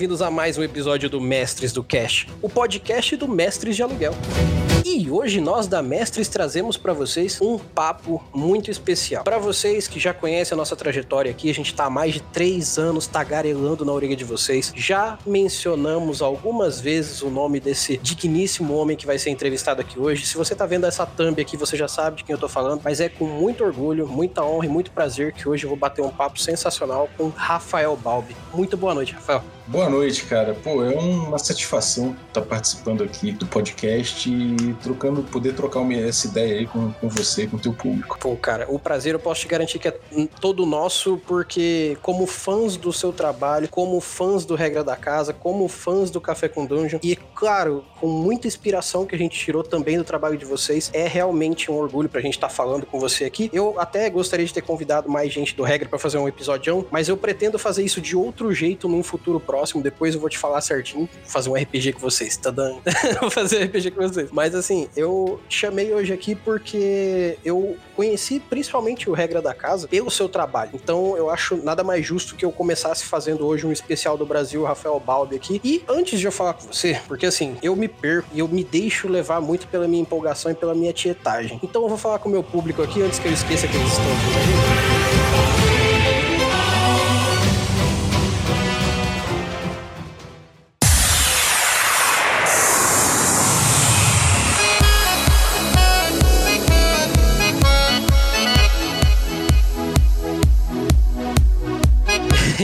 bem-vindos a mais um episódio do Mestres do Cash, o podcast do Mestres de Aluguel. E hoje nós da Mestres trazemos para vocês um papo muito especial. Para vocês que já conhecem a nossa trajetória aqui, a gente está há mais de três anos tagarelando na orelha de vocês. Já mencionamos algumas vezes o nome desse digníssimo homem que vai ser entrevistado aqui hoje. Se você tá vendo essa thumb aqui, você já sabe de quem eu tô falando, mas é com muito orgulho, muita honra e muito prazer que hoje eu vou bater um papo sensacional com Rafael Balbi. Muito boa noite, Rafael. Boa noite, cara. Pô, é uma satisfação estar participando aqui do podcast e trocando, poder trocar essa ideia aí com, com você, com o teu público. Pô, cara, o prazer eu posso te garantir que é todo nosso, porque como fãs do seu trabalho, como fãs do Regra da Casa, como fãs do Café com Dungeon, e claro, com muita inspiração que a gente tirou também do trabalho de vocês, é realmente um orgulho pra gente estar tá falando com você aqui. Eu até gostaria de ter convidado mais gente do Regra para fazer um episódio, mas eu pretendo fazer isso de outro jeito num futuro próximo próximo, depois eu vou te falar certinho, fazer um RPG com vocês, tá dando? vou fazer um RPG com vocês. Mas assim, eu chamei hoje aqui porque eu conheci principalmente o Regra da Casa pelo seu trabalho. Então eu acho nada mais justo que eu começasse fazendo hoje um especial do Brasil, Rafael Balbi aqui. E antes de eu falar com você, porque assim, eu me perco e eu me deixo levar muito pela minha empolgação e pela minha tietagem. Então eu vou falar com o meu público aqui antes que eu esqueça que eles estão aqui.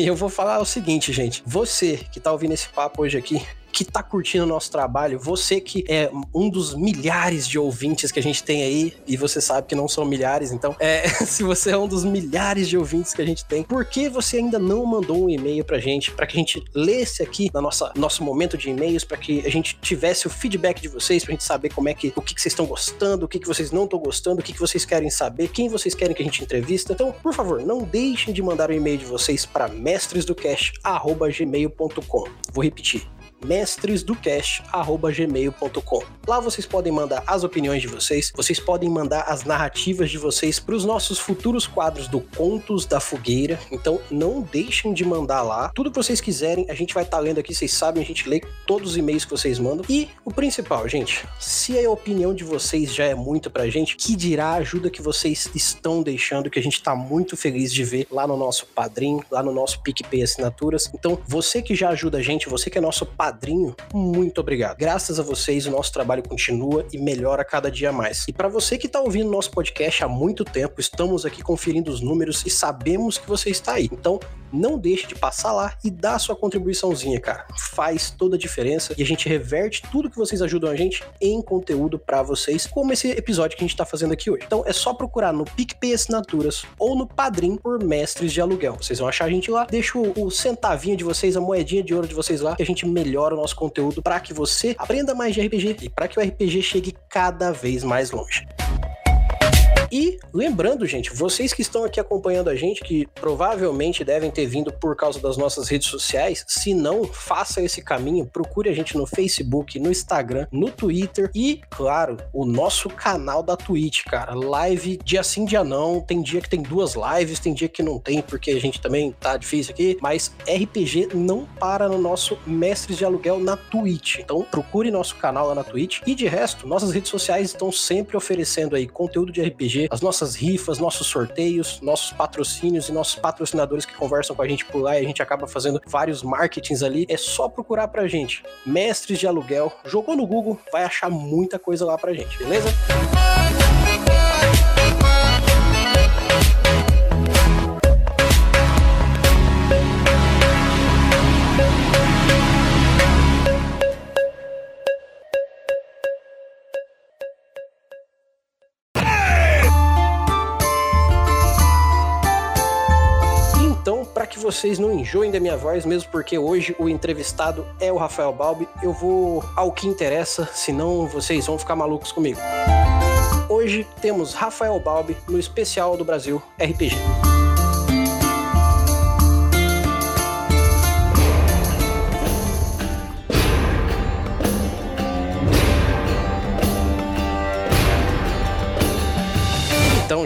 Eu vou falar o seguinte, gente. Você que tá ouvindo esse papo hoje aqui, que tá curtindo o nosso trabalho, você que é um dos milhares de ouvintes que a gente tem aí, e você sabe que não são milhares, então, é, se você é um dos milhares de ouvintes que a gente tem, por que você ainda não mandou um e-mail pra gente, para que a gente lesse aqui na nossa nosso momento de e-mails, para que a gente tivesse o feedback de vocês, pra gente saber como é que o que, que vocês estão gostando, o que, que vocês não estão gostando, o que, que vocês querem saber, quem vocês querem que a gente entrevista. Então, por favor, não deixem de mandar o e-mail de vocês para mestresdocast@gmail.com. Vou repetir mestresdocast@gmail.com. Lá vocês podem mandar as opiniões de vocês, vocês podem mandar as narrativas de vocês para os nossos futuros quadros do Contos da Fogueira. Então não deixem de mandar lá. Tudo que vocês quiserem, a gente vai estar tá lendo aqui, vocês sabem, a gente lê todos os e-mails que vocês mandam. E o principal, gente, se a opinião de vocês já é muito pra gente, que dirá a ajuda que vocês estão deixando, que a gente tá muito feliz de ver lá no nosso padrinho, lá no nosso PicPay Assinaturas. Então, você que já ajuda a gente, você que é nosso padrinho, padrinho, muito obrigado. Graças a vocês, o nosso trabalho continua e melhora cada dia mais. E para você que está ouvindo nosso podcast há muito tempo, estamos aqui conferindo os números e sabemos que você está aí. Então, não deixe de passar lá e dar sua contribuiçãozinha, cara. Faz toda a diferença e a gente reverte tudo que vocês ajudam a gente em conteúdo para vocês, como esse episódio que a gente tá fazendo aqui hoje. Então é só procurar no PicPay Assinaturas ou no Padrim por Mestres de Aluguel. Vocês vão achar a gente lá, deixa o, o centavinho de vocês, a moedinha de ouro de vocês lá, que a gente melhora o nosso conteúdo para que você aprenda mais de RPG e para que o RPG chegue cada vez mais longe. E lembrando, gente, vocês que estão aqui acompanhando a gente, que provavelmente devem ter vindo por causa das nossas redes sociais, se não, faça esse caminho, procure a gente no Facebook, no Instagram, no Twitter e, claro, o nosso canal da Twitch, cara. Live dia sim, dia não. Tem dia que tem duas lives, tem dia que não tem, porque a gente também tá difícil aqui. Mas RPG não para no nosso Mestres de Aluguel na Twitch. Então procure nosso canal lá na Twitch. E de resto, nossas redes sociais estão sempre oferecendo aí conteúdo de RPG as nossas rifas, nossos sorteios, nossos patrocínios e nossos patrocinadores que conversam com a gente por lá e a gente acaba fazendo vários marketings ali. É só procurar pra gente. Mestres de aluguel. Jogou no Google, vai achar muita coisa lá pra gente, beleza? que vocês não enjoem da minha voz, mesmo porque hoje o entrevistado é o Rafael Balbi, eu vou ao que interessa, senão vocês vão ficar malucos comigo. Hoje temos Rafael Balbi no especial do Brasil RPG.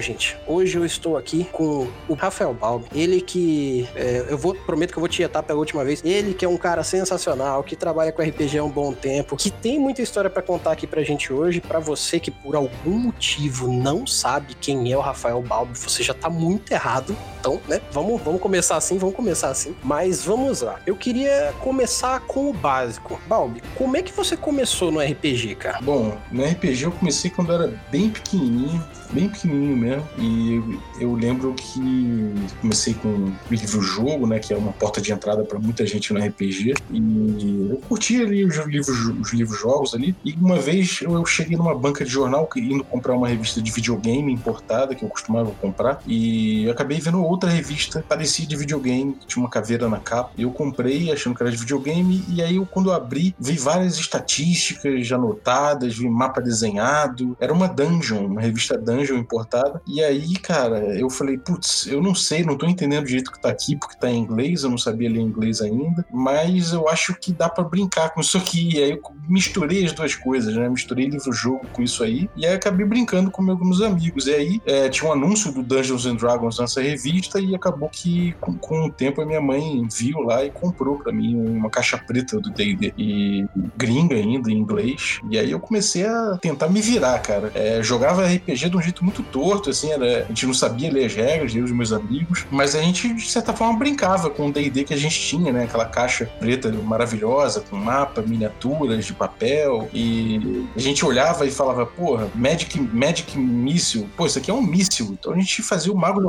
Gente, hoje eu estou aqui com o Rafael Balbi. Ele que. É, eu vou prometo que eu vou te etar pela última vez. Ele que é um cara sensacional, que trabalha com RPG há um bom tempo, que tem muita história para contar aqui pra gente hoje. Para você que por algum motivo não sabe quem é o Rafael Balbi, você já tá muito errado. Então, né? Vamos, vamos começar assim, vamos começar assim. Mas vamos lá. Eu queria começar com o básico. Balbi, como é que você começou no RPG, cara? Bom, no RPG eu comecei quando eu era bem pequenininho bem pequenininho mesmo. E eu lembro que comecei com livro-jogo, né? Que é uma porta de entrada para muita gente no RPG. E eu curti ali os livros, os livros-jogos ali. E uma vez eu cheguei numa banca de jornal indo comprar uma revista de videogame importada, que eu costumava comprar. E eu acabei vendo outra revista parecia de videogame, que tinha uma caveira na capa. Eu comprei achando que era de videogame. E aí, eu, quando eu abri, vi várias estatísticas anotadas, vi mapa desenhado. Era uma dungeon, uma revista dungeon Dungeon importada. E aí, cara, eu falei, putz, eu não sei, não tô entendendo o jeito que tá aqui, porque tá em inglês, eu não sabia ler inglês ainda, mas eu acho que dá para brincar com isso aqui. E aí eu misturei as duas coisas, né? Misturei livro-jogo com isso aí, e aí acabei brincando com meus amigos. E aí é, tinha um anúncio do Dungeons and Dragons nessa revista, e acabou que com, com o tempo a minha mãe viu lá e comprou para mim uma caixa preta do D&D, e gringa ainda, em inglês. E aí eu comecei a tentar me virar, cara. É, jogava RPG de um jeito muito torto, assim, era, a gente não sabia ler as regras, eu e os meus amigos, mas a gente, de certa forma, brincava com o D&D que a gente tinha, né? Aquela caixa preta maravilhosa, com mapa, miniaturas papel, e a gente olhava e falava, porra, Magic, Magic Míssil, pô, isso aqui é um míssil, então a gente fazia o Mago do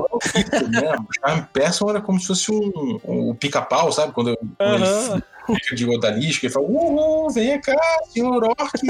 né? O Charm Person era como se fosse um, um, um pica-pau, sabe? Quando, quando uhum. ele de odalisca e fala: Uhul, vem cá, senhor Orc.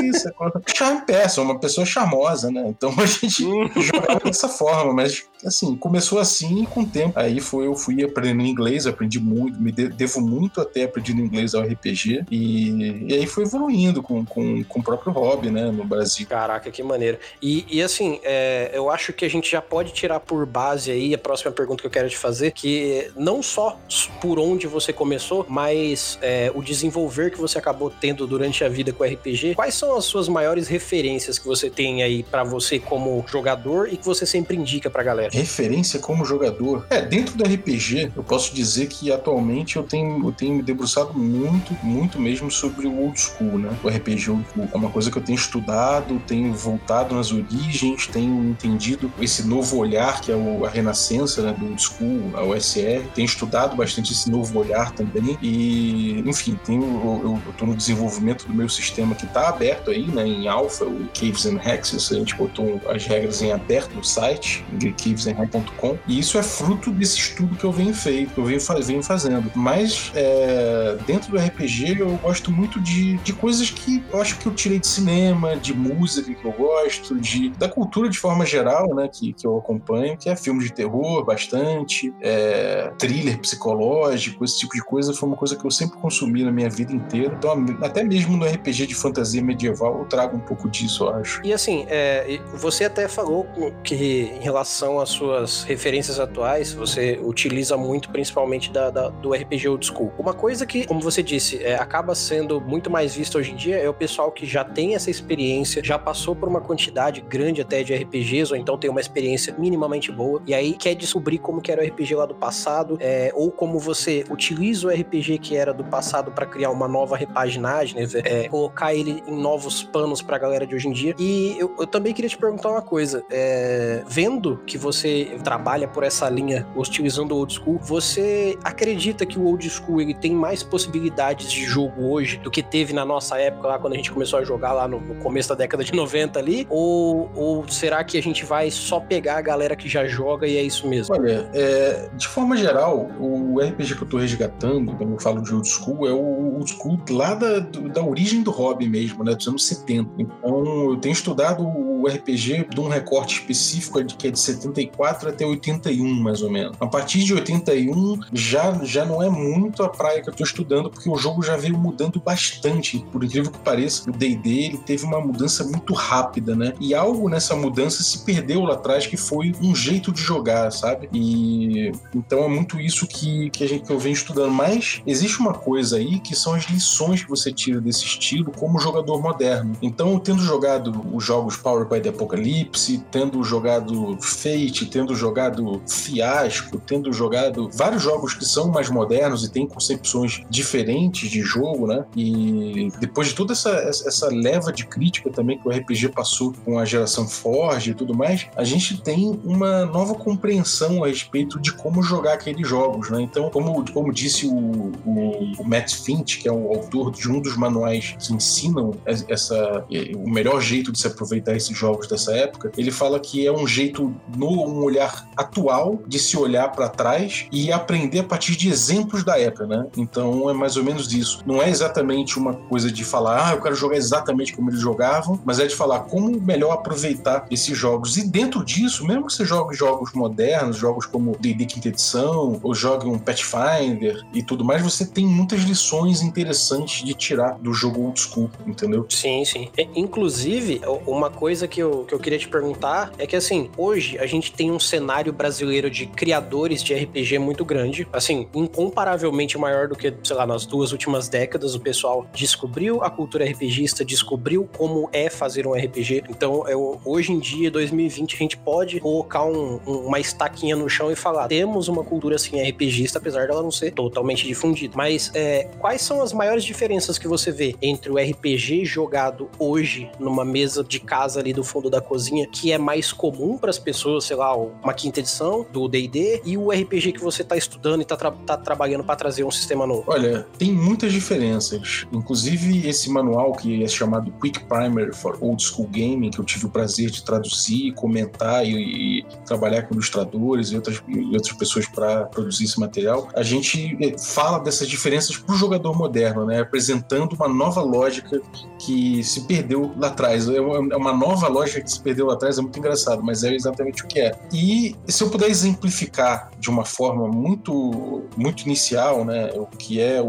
Charme Person, uma pessoa charmosa, né? Então a gente jogava dessa forma, mas assim, começou assim com o tempo. Aí foi, eu fui aprendendo inglês, aprendi muito, me devo muito até aprendendo inglês ao RPG. E, e aí foi evoluindo com, com, com o próprio hobby, né, no Brasil. Caraca, que maneiro. E, e assim, é, eu acho que a gente já pode tirar por base aí a próxima pergunta que eu quero te fazer, que não só por onde você começou, mas é, o desenvolver que você acabou tendo durante a vida com RPG. Quais são as suas maiores referências que você tem aí para você como jogador e que você sempre indica pra galera? referência como jogador. É, dentro do RPG, eu posso dizer que atualmente eu tenho, eu tenho me debruçado muito, muito mesmo sobre o old school, né? O RPG old school. É uma coisa que eu tenho estudado, tenho voltado nas origens, tenho entendido esse novo olhar que é o, a renascença né, do old school, a OSR. Tenho estudado bastante esse novo olhar também. E, enfim, tenho, eu, eu tô no desenvolvimento do meu sistema que está aberto aí, né? Em alpha, o Caves and Hexes. A gente botou as regras em aberto no site, de Caves Zenhai.com. E isso é fruto desse estudo que eu venho feito, eu venho, venho fazendo. Mas é, dentro do RPG eu gosto muito de, de coisas que eu acho que eu tirei de cinema, de música que eu gosto, de, da cultura de forma geral, né, que, que eu acompanho, que é filme de terror bastante, é, thriller psicológico, esse tipo de coisa foi uma coisa que eu sempre consumi na minha vida inteira. Então, até mesmo no RPG de fantasia medieval, eu trago um pouco disso, eu acho. E assim, é, você até falou que em relação às suas referências atuais, você utiliza muito principalmente da, da, do RPG Old School. Uma coisa que, como você disse, é, acaba sendo muito mais vista hoje em dia é o pessoal que já tem essa experiência, já passou por uma quantidade grande até de RPGs, ou então tem uma experiência minimamente boa, e aí quer descobrir como que era o RPG lá do passado, é, ou como você utiliza o RPG que era do passado para criar uma nova repaginagem, né, é, colocar ele em novos panos pra galera de hoje em dia. E eu, eu também queria te perguntar uma coisa, é, vendo que você trabalha por essa linha utilizando o old school, você acredita que o old school ele tem mais possibilidades de jogo hoje do que teve na nossa época lá quando a gente começou a jogar lá no, no começo da década de 90 ali? Ou, ou, será que a gente vai só pegar a galera que já joga e é isso mesmo? Olha, é, de forma geral, o RPG que eu tô resgatando, quando eu falo de old school, é o old lá da, da origem do hobby mesmo, né? Dos anos 70. Então, eu tenho estudado o RPG de um recorte específico que é de 70 84 até 81, mais ou menos. A partir de 81 já, já não é muito a praia que eu estou estudando, porque o jogo já veio mudando bastante. Por incrível que pareça, o D&D ele teve uma mudança muito rápida, né? E algo nessa mudança se perdeu lá atrás, que foi um jeito de jogar, sabe? E então é muito isso que, que, a gente, que eu venho estudando. Mas existe uma coisa aí que são as lições que você tira desse estilo como jogador moderno. Então, tendo jogado os jogos Power by the Apocalypse, tendo jogado Fate, tendo jogado Fiasco, tendo jogado vários jogos que são mais modernos e têm concepções diferentes de jogo, né? E depois de toda essa, essa leva de crítica também que o RPG passou com a geração Forge e tudo mais, a gente tem uma nova compreensão a respeito de como jogar aqueles jogos, né? Então, como, como disse o, o, o Matt Finch, que é o autor de um dos manuais que ensinam essa, o melhor jeito de se aproveitar esses jogos dessa época, ele fala que é um jeito, no um olhar atual, de se olhar para trás e aprender a partir de exemplos da época, né? Então é mais ou menos isso. Não é exatamente uma coisa de falar, ah, eu quero jogar exatamente como eles jogavam, mas é de falar como melhor aproveitar esses jogos. E dentro disso, mesmo que você jogue jogos modernos, jogos como D&D Quinta Edição, ou jogue um Pathfinder e tudo mais, você tem muitas lições interessantes de tirar do jogo old school, entendeu? Sim, sim. Inclusive, uma coisa que eu, que eu queria te perguntar é que, assim, hoje a gente tem um cenário brasileiro de criadores de RPG muito grande, assim, incomparavelmente maior do que, sei lá, nas duas últimas décadas, o pessoal descobriu a cultura RPGista, descobriu como é fazer um RPG. Então, eu, hoje em dia, 2020, a gente pode colocar um, uma estaquinha no chão e falar: temos uma cultura assim RPGista, apesar dela não ser totalmente difundida. Mas é, quais são as maiores diferenças que você vê entre o RPG jogado hoje numa mesa de casa ali do fundo da cozinha, que é mais comum para as pessoas, sei lá, uma quinta edição do D&D, e o RPG que você está estudando e está tra tá trabalhando para trazer um sistema novo? Olha, tem muitas diferenças. Inclusive esse manual que é chamado Quick Primer for Old School Gaming, que eu tive o prazer de traduzir, comentar e, e trabalhar com ilustradores e outras, e outras pessoas para produzir esse material, a gente eh, fala dessas diferenças o jogador moderno, né? apresentando uma nova lógica que se perdeu lá atrás. É uma, é uma nova lógica que se perdeu lá atrás, é muito engraçado, mas é exatamente o que é. E se eu puder exemplificar de uma forma muito, muito inicial, né, o que é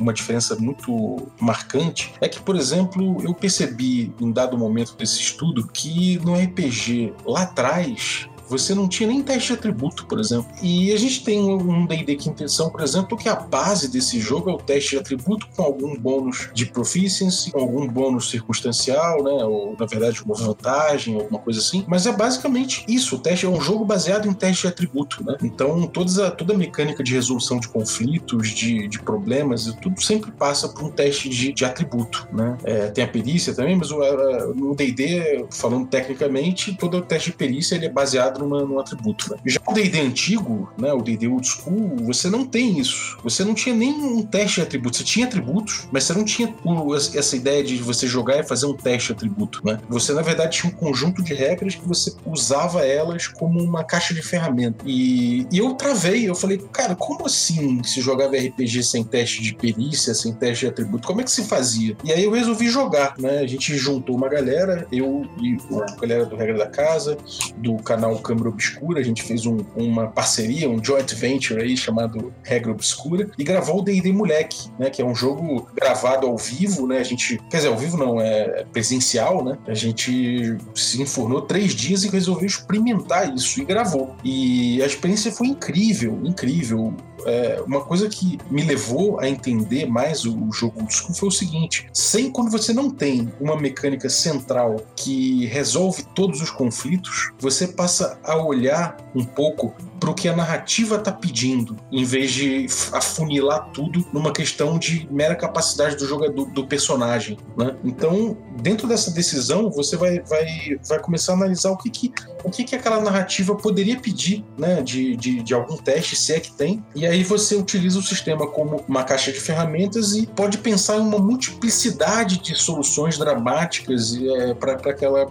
uma diferença muito marcante, é que, por exemplo, eu percebi em dado momento desse estudo que no RPG lá atrás você não tinha nem teste de atributo, por exemplo. E a gente tem um D&D Quinta Edição, por exemplo, que a base desse jogo é o teste de atributo com algum bônus de proficiency, com algum bônus circunstancial, né? Ou, na verdade, uma vantagem, alguma coisa assim. Mas é basicamente isso. O teste é um jogo baseado em teste de atributo, né? Então, toda a, toda a mecânica de resolução de conflitos, de, de problemas, tudo sempre passa por um teste de, de atributo, né? É, tem a perícia também, mas o, a, no D&D, falando tecnicamente, todo o teste de perícia ele é baseado numa, num atributo. Né? Já o D&D antigo, né, o D&D old school, você não tem isso. Você não tinha nem um teste de atributos. Você tinha atributos, mas você não tinha essa ideia de você jogar e fazer um teste de atributo. Né? Você, na verdade, tinha um conjunto de regras que você usava elas como uma caixa de ferramenta. E, e eu travei, eu falei, cara, como assim se jogava RPG sem teste de perícia, sem teste de atributo? Como é que se fazia? E aí eu resolvi jogar, né? A gente juntou uma galera, eu e a galera do Regra da Casa, do canal Câmara Obscura, a gente fez um, uma parceria, um joint venture aí chamado Regra Obscura, e gravou o D&D Moleque, né, que é um jogo gravado ao vivo, né, a gente, quer dizer, ao vivo não, é presencial, né, a gente se infornou três dias e resolveu experimentar isso e gravou. E a experiência foi incrível, incrível é, uma coisa que me levou a entender mais o, jogo old school foi o seguinte: sem quando você não tem uma mecânica central que resolve todos os conflitos, você passa a olhar um pouco para o que a narrativa está pedindo, em vez de afunilar tudo numa questão de mera capacidade do jogador, do personagem. Né? Então, dentro dessa decisão, você vai, vai, vai começar a analisar o que, que, o que, que aquela narrativa poderia pedir né? de, de, de algum teste, se é que tem, e aí você utiliza o sistema como uma caixa de ferramentas e pode pensar em uma multiplicidade de soluções dramáticas é, para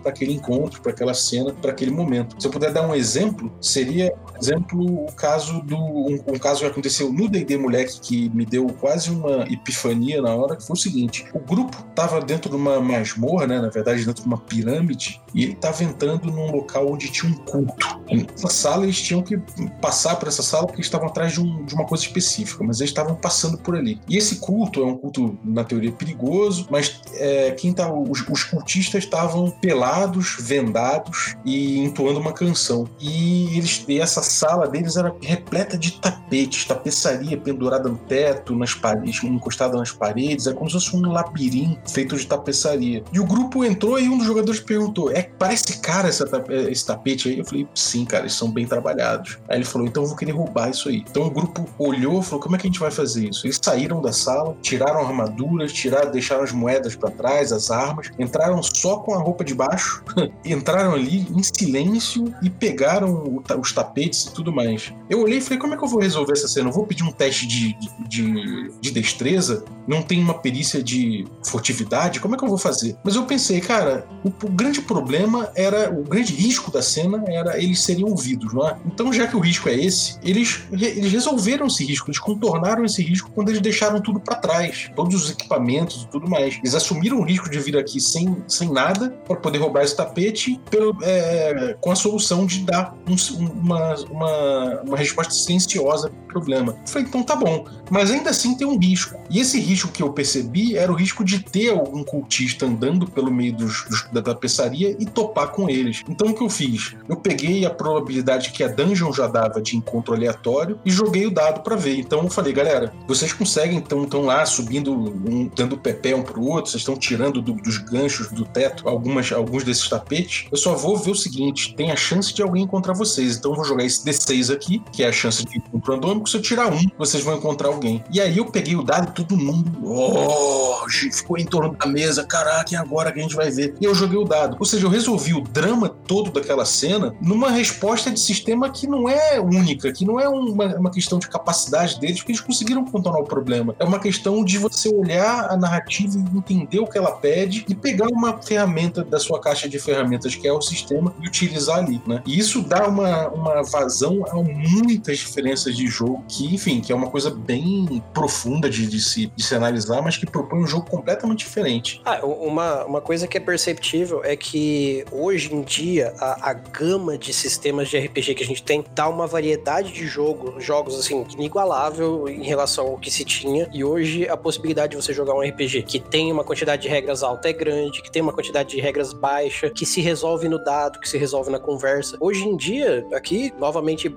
aquele encontro, para aquela cena, para aquele momento. Se eu puder dar um exemplo, seria, por exemplo, o caso do um, um caso que aconteceu no D&D Moleque que me deu quase uma epifania na hora, que foi o seguinte: o grupo estava dentro de uma masmorra, né, na verdade dentro de uma pirâmide, e ele estava entrando num local onde tinha um culto. nessa sala eles tinham que passar por essa sala porque estavam atrás de um de uma coisa específica, mas eles estavam passando por ali. E esse culto é um culto, na teoria, perigoso, mas é, quem tá, os, os cultistas estavam pelados, vendados e entoando uma canção. E, eles, e essa sala deles era repleta de tapetes, tapeçaria pendurada no teto, nas paredes, encostada nas paredes, é como se fosse um labirinto feito de tapeçaria. E o grupo entrou e um dos jogadores perguntou: É, parece cara essa, esse tapete aí? Eu falei, sim, cara, eles são bem trabalhados. Aí ele falou, então eu vou querer roubar isso aí. Então o grupo olhou e falou, como é que a gente vai fazer isso? Eles saíram da sala, tiraram armaduras, tiraram, deixaram as moedas para trás, as armas, entraram só com a roupa de baixo, entraram ali em silêncio e pegaram os tapetes e tudo mais. Eu olhei e falei, como é que eu vou resolver essa cena? Eu vou pedir um teste de, de, de destreza? Não tem uma perícia de furtividade? Como é que eu vou fazer? Mas eu pensei, cara, o, o grande problema era, o grande risco da cena era eles seriam ouvidos, não é? Então, já que o risco é esse, eles, eles resolveram esse risco, eles contornaram esse risco quando eles deixaram tudo para trás, todos os equipamentos e tudo mais. Eles assumiram o risco de vir aqui sem, sem nada para poder roubar esse tapete pelo, é, com a solução de dar um, uma, uma, uma resposta silenciosa pro problema. Eu falei, então tá bom, mas ainda assim tem um risco. E esse risco que eu percebi era o risco de ter algum cultista andando pelo meio dos, dos, da tapeçaria e topar com eles. Então o que eu fiz? Eu peguei a probabilidade que a dungeon já dava de encontro aleatório e joguei o dado para ver. Então eu falei, galera, vocês conseguem, então estão lá subindo, um, dando pepé um pro outro, vocês estão tirando do, dos ganchos do teto algumas, alguns desses tapetes. Eu só vou ver o seguinte: tem a chance de alguém encontrar vocês. Então eu vou jogar esse D6 aqui, que é a chance de encontro randômico. Se eu tirar um, vocês vão encontrar alguém. E aí eu peguei o dado todo mundo oh, ficou em torno da mesa. Caraca, e agora que a gente vai ver? E eu joguei o dado. Ou seja, eu resolvi o drama todo daquela cena numa resposta de sistema que não é única, que não é uma, uma questão de capacidade deles, porque eles conseguiram contornar o problema. É uma questão de você olhar a narrativa e entender o que ela pede e pegar uma ferramenta da sua caixa de ferramentas, que é o sistema, e utilizar ali, né? E isso dá uma, uma vazão a muitas diferenças de jogo, que, enfim, que é uma coisa bem profunda de, de, se, de se analisar, mas que propõe um jogo completamente diferente. Ah, uma, uma coisa que é perceptível é que hoje em dia a, a gama de sistemas de RPG que a gente tem dá uma variedade de jogo, jogos assim, inigualável em relação ao que se tinha. E hoje a possibilidade de você jogar um RPG que tem uma quantidade de regras alta é grande, que tem uma quantidade de regras baixa, que se resolve no dado, que se resolve na conversa. Hoje em dia, aqui, novamente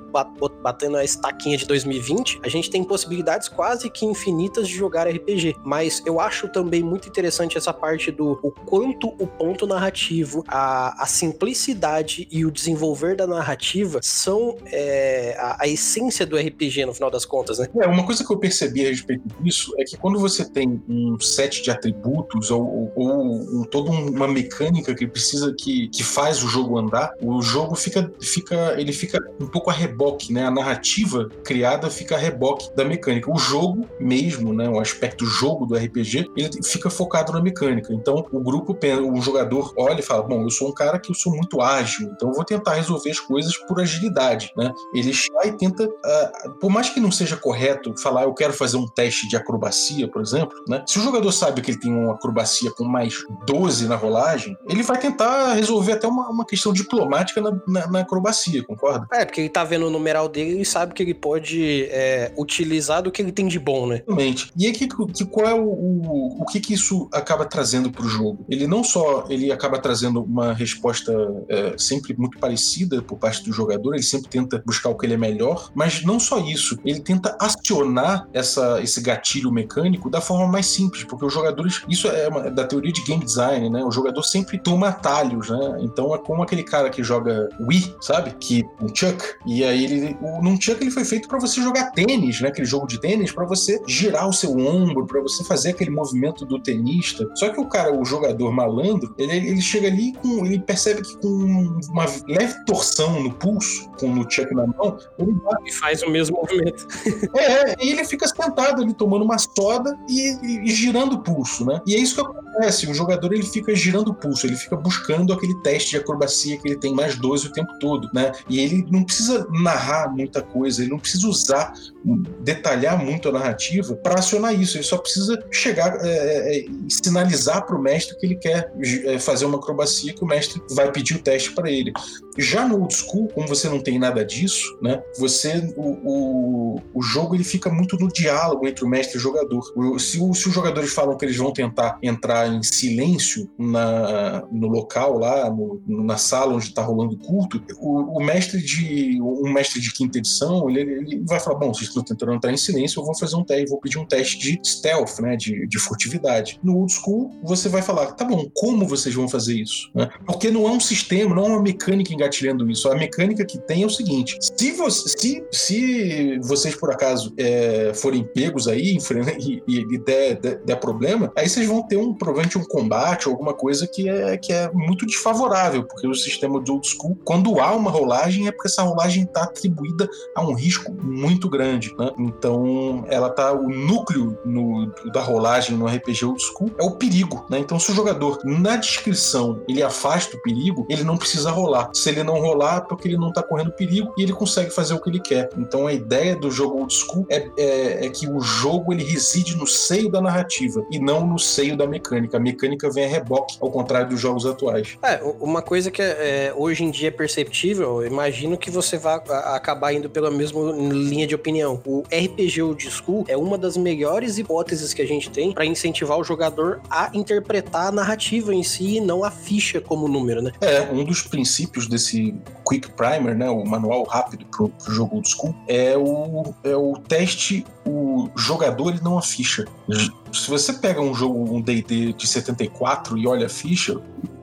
batendo a estaquinha de 2020, a gente tem possibilidades quase que infinitas de jogar RPG. Mas eu acho também muito interessante essa parte do o quanto o ponto narrativo, a, a simplicidade e o desenvolver da narrativa são é, a, a, essência do RPG no final das contas, né? É, uma coisa que eu percebi a respeito disso é que quando você tem um set de atributos ou, ou, ou toda uma mecânica que precisa que, que faz o jogo andar, o jogo fica, fica ele fica um pouco a reboque, né? A narrativa criada fica a reboque da mecânica. O jogo mesmo, né? O aspecto jogo do RPG, ele fica focado na mecânica. Então o grupo, o jogador olha e fala, bom, eu sou um cara que eu sou muito ágil, então eu vou tentar resolver as coisas por agilidade, né? Ele vai e tenta, uh, por mais que não seja correto falar, eu quero fazer um teste de acrobacia, por exemplo, né? Se o jogador sabe que ele tem uma acrobacia com mais 12 na rolagem, ele vai tentar resolver até uma, uma questão diplomática na, na, na, acrobacia, concorda? É, porque ele tá vendo o numeral dele e sabe que ele pode é, utilizar do que ele tem de bom, né? Exatamente. E aí, que, que, qual é o, o, o que que isso acaba trazendo pro jogo? Ele não só ele acaba trazendo uma resposta é, sempre muito parecida por parte do jogador, ele sempre tenta buscar o que ele é melhor, mas não só isso, ele tenta acionar essa, esse gatilho mecânico da forma mais simples, porque os jogadores, isso é uma, da teoria de game design, né? O jogador sempre toma atalhos, né? Então é como aquele cara que joga Wii, sabe? Que o Chuck, e aí ele, o, num Chuck ele foi feito para você jogar tênis, né? Aquele jogo de tênis para você girar o seu ombro, para você fazer aquele movimento do tenista. Só que o cara, o jogador malandro, ele, ele chega ali com, ele percebe que com uma leve torção no pulso, com o Chuck na mão, ele bate. E faz o mesmo movimento. é, e ele fica sentado ali tomando uma soda e, e, e girando o pulso, né? E é isso que acontece acontece? O jogador ele fica girando o pulso, ele fica buscando aquele teste de acrobacia que ele tem mais 12 o tempo todo, né? E ele não precisa narrar muita coisa, ele não precisa usar, detalhar muito a narrativa para acionar isso, ele só precisa chegar é, é, é sinalizar para o mestre que ele quer é, fazer uma acrobacia que o mestre vai pedir o teste para ele. Já no old school, como você não tem nada disso, né? Você o, o, o jogo ele fica muito no diálogo entre o mestre e o jogador. O, se os jogadores falam que eles vão tentar entrar em silêncio na, no local lá, no, na sala onde está rolando o culto, o, o, mestre de um mestre de quinta edição, ele, ele vai falar, bom, vocês estão tentando entrar em silêncio, eu vou fazer um teste, vou pedir um teste de stealth, né, de, de furtividade. No old school, você vai falar, tá bom, como vocês vão fazer isso? Né? Porque não é um sistema, não é uma mecânica engatilhando isso. A mecânica que tem é o seguinte: se, você, se, se vocês por acaso é, forem pegos aí e, e, e der, der, der, problema, aí vocês vão ter um provavelmente um combate ou alguma coisa que é, que é muito desfavorável, porque o sistema de old school, quando há uma rolagem, é porque essa rolagem está atribuída a um risco muito grande. Né? Então, ela tá. O núcleo no, da rolagem no RPG old school é o perigo. Né? Então, se o jogador, na descrição, ele afasta o perigo, ele não precisa rolar. Se ele não rolar, é porque ele não está correndo perigo e ele consegue fazer o que ele quer. Então, a ideia do jogo old school é, é, é que o jogo ele reside no seio da narrativa e não no seio da mecânica. A mecânica vem a reboque, ao contrário dos jogos atuais. É, uma coisa que é, hoje em dia é perceptível, imagino que você vai acabar indo pela mesma linha de opinião. O RPG Old School é uma das melhores hipóteses que a gente tem para incentivar o jogador a interpretar a narrativa em si e não a ficha como número, né? É, um dos princípios desse Quick Primer, né, o manual rápido para o jogo Old School, é o, é o teste, o jogador e não a ficha. Se você pega um jogo, um D&D de 74 e olha a ficha,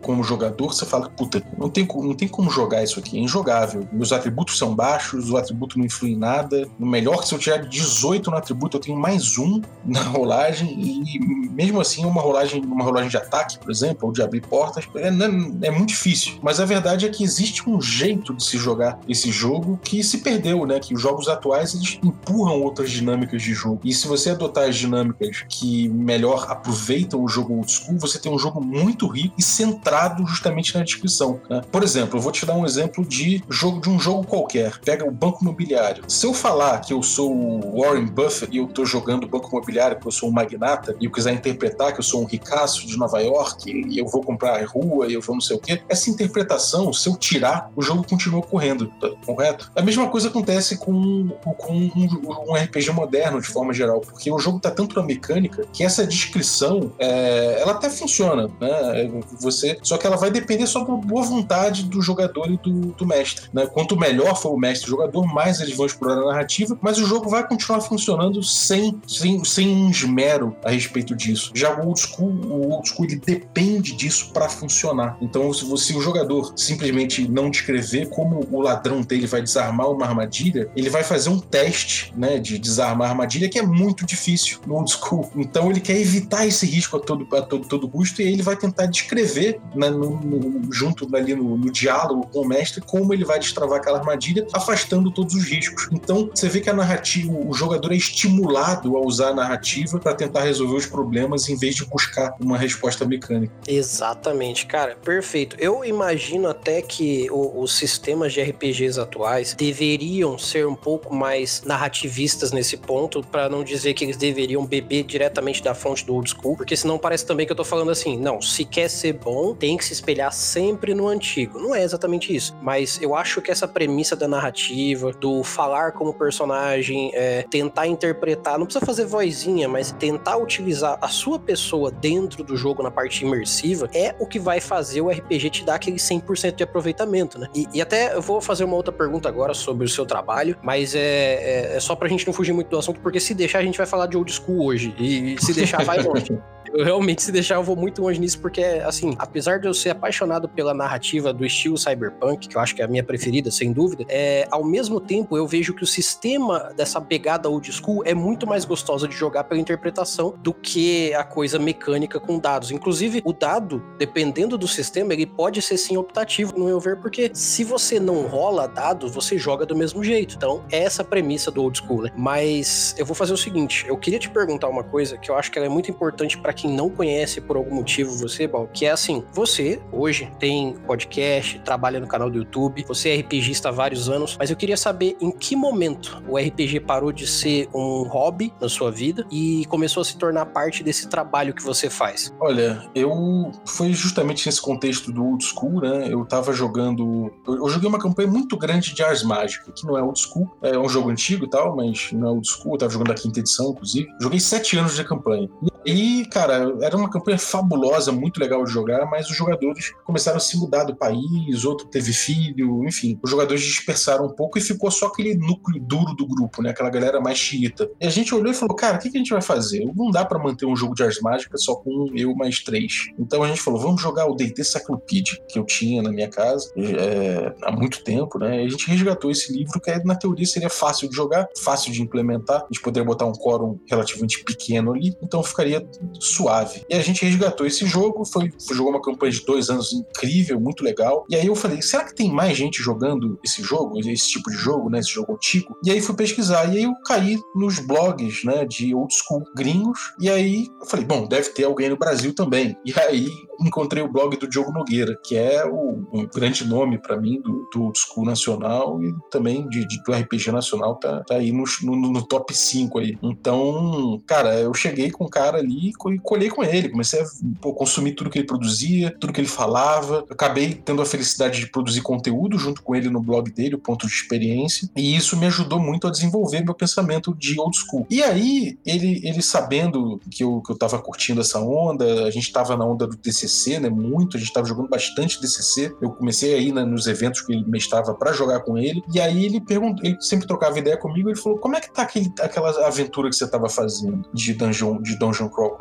como jogador, você fala, puta, não tem, não tem como jogar isso aqui, é injogável. Meus atributos são baixos, o atributo não influi em nada. No melhor, se eu tiver 18 no atributo, eu tenho mais um na rolagem, e mesmo assim, uma rolagem, uma rolagem de ataque, por exemplo, ou de abrir portas, é, é, é muito difícil. Mas a verdade é que existe um jeito de se jogar esse jogo que se perdeu, né? Que os jogos atuais eles empurram outras dinâmicas de jogo. E se você adotar as dinâmicas que melhor aproveitam o jogo old school, você tem um jogo muito rico e centrado justamente na descrição. Né? Por exemplo, eu vou te dar um exemplo de jogo de um jogo qualquer. Pega o banco imobiliário. Se eu falar que eu sou o Warren Buffett e eu estou jogando banco imobiliário, que eu sou um magnata, e eu quiser interpretar que eu sou um ricaço de Nova York e eu vou comprar a rua e eu vou não sei o quê, essa interpretação, se eu tirar, o jogo continua correndo, tá correto? A mesma coisa acontece com, com um, um, RPG moderno, de forma geral, porque o jogo está tanto na mecânica que essa descrição, é, ela até funciona, né? Você só que ela vai depender só da boa vontade do jogador e do, do mestre. Né? Quanto melhor for o mestre e o jogador, mais eles vão explorar a narrativa, mas o jogo vai continuar funcionando sem, sem, sem um esmero a respeito disso. Já o old school, o old school ele depende disso para funcionar. Então, se, você, se o jogador simplesmente não descrever como o ladrão dele vai desarmar uma armadilha, ele vai fazer um teste né, de desarmar armadilha que é muito difícil no old school. Então, ele quer evitar esse risco a todo, a todo, todo custo e ele vai tentar descrever né, no, no, junto ali no, no, diálogo com o mestre, como ele vai destravar aquela armadilha, afastando todos os riscos. Então, você vê que a narrativa, o jogador é estimulado a usar a narrativa para tentar resolver os problemas em vez de buscar uma resposta mecânica. Exatamente, cara, perfeito. Eu imagino até que o, os sistemas de RPGs atuais deveriam ser um pouco mais narrativistas nesse ponto, para não dizer que eles deveriam beber diretamente da fonte do old school, porque senão parece também que eu tô falando assim, não, se quer ser bom, tem tem que se espelhar sempre no antigo. Não é exatamente isso, mas eu acho que essa premissa da narrativa, do falar como personagem, é, tentar interpretar, não precisa fazer vozinha, mas tentar utilizar a sua pessoa dentro do jogo na parte imersiva, é o que vai fazer o RPG te dar aquele 100% de aproveitamento, né? E, e, até eu vou fazer uma outra pergunta agora sobre o seu trabalho, mas é, é, é só pra gente não fugir muito do assunto, porque se deixar a gente vai falar de old school hoje, e, e se deixar vai longe. Eu realmente, se deixar, eu vou muito longe nisso, porque, assim, apesar de eu ser apaixonado pela narrativa do estilo cyberpunk, que eu acho que é a minha preferida, sem dúvida, é, ao mesmo tempo eu vejo que o sistema dessa pegada old school é muito mais gostosa de jogar pela interpretação do que a coisa mecânica com dados. Inclusive, o dado, dependendo do sistema, ele pode ser sim optativo, no meu ver, porque se você não rola dados, você joga do mesmo jeito. Então, é essa a premissa do old school, né? Mas eu vou fazer o seguinte, eu queria te perguntar uma coisa que eu acho que é muito importante para quem não conhece por algum motivo você, Bal, que é assim, você hoje tem podcast, trabalha no canal do YouTube, você é RPGista há vários anos, mas eu queria saber em que momento o RPG parou de ser um hobby na sua vida e começou a se tornar parte desse trabalho que você faz. Olha, eu foi justamente nesse contexto do old school, né? Eu tava jogando, eu, joguei uma campanha muito grande de Ars Mágica, que não é old school, é um jogo antigo e tal, mas não é old school, eu tava jogando a quinta edição, inclusive. Joguei sete anos de campanha. E, cara, era uma campanha fabulosa, muito legal de jogar, mas os jogadores começaram a se mudar do país, outro teve filho, enfim. Os jogadores dispersaram um pouco e ficou só aquele núcleo duro do grupo, né? Aquela galera mais xiita. E a gente olhou e falou, cara, o que, que a gente vai fazer? Não dá para manter um jogo de Ars Mágica só com eu mais três. Então a gente falou, vamos jogar o D&D Cyclopedia, que eu tinha na minha casa é, há muito tempo, né? E a gente resgatou esse livro que na teoria seria fácil de jogar, fácil de implementar. A gente poderia botar um quórum relativamente pequeno ali, então ficaria suave. E a gente resgatou esse jogo, foi, jogou uma campanha de dois anos incrível, muito legal. E aí eu falei, será que tem mais gente jogando esse jogo, esse tipo de jogo, né? Esse jogo antigo? E aí fui pesquisar, e aí eu caí nos blogs, né? De old school gringos. E aí eu falei, bom, deve ter alguém no Brasil também. E aí encontrei o blog do Diogo Nogueira, que é o, grande nome para mim do, do old school nacional e também de, de, do RPG nacional, tá, tá aí no, no, no top 5 aí. Então, cara, eu cheguei com o cara ali e colhei com ele, comecei a pô, consumir tudo que ele produzia, tudo que ele falava. Acabei tendo a felicidade de produzir conteúdo junto com ele no blog dele, o Ponto de Experiência, e isso me ajudou muito a desenvolver meu pensamento de old school. E aí, ele, ele sabendo que eu, que eu tava curtindo essa onda, a gente tava na onda do DCC, né, muito, a gente tava jogando bastante DCC, eu comecei aí né, nos eventos que ele mestrava para jogar com ele, e aí ele perguntou, ele sempre trocava ideia comigo, ele falou, como é que tá aquele, aquela aventura que você tava fazendo de Dungeon, de Dungeon Crawl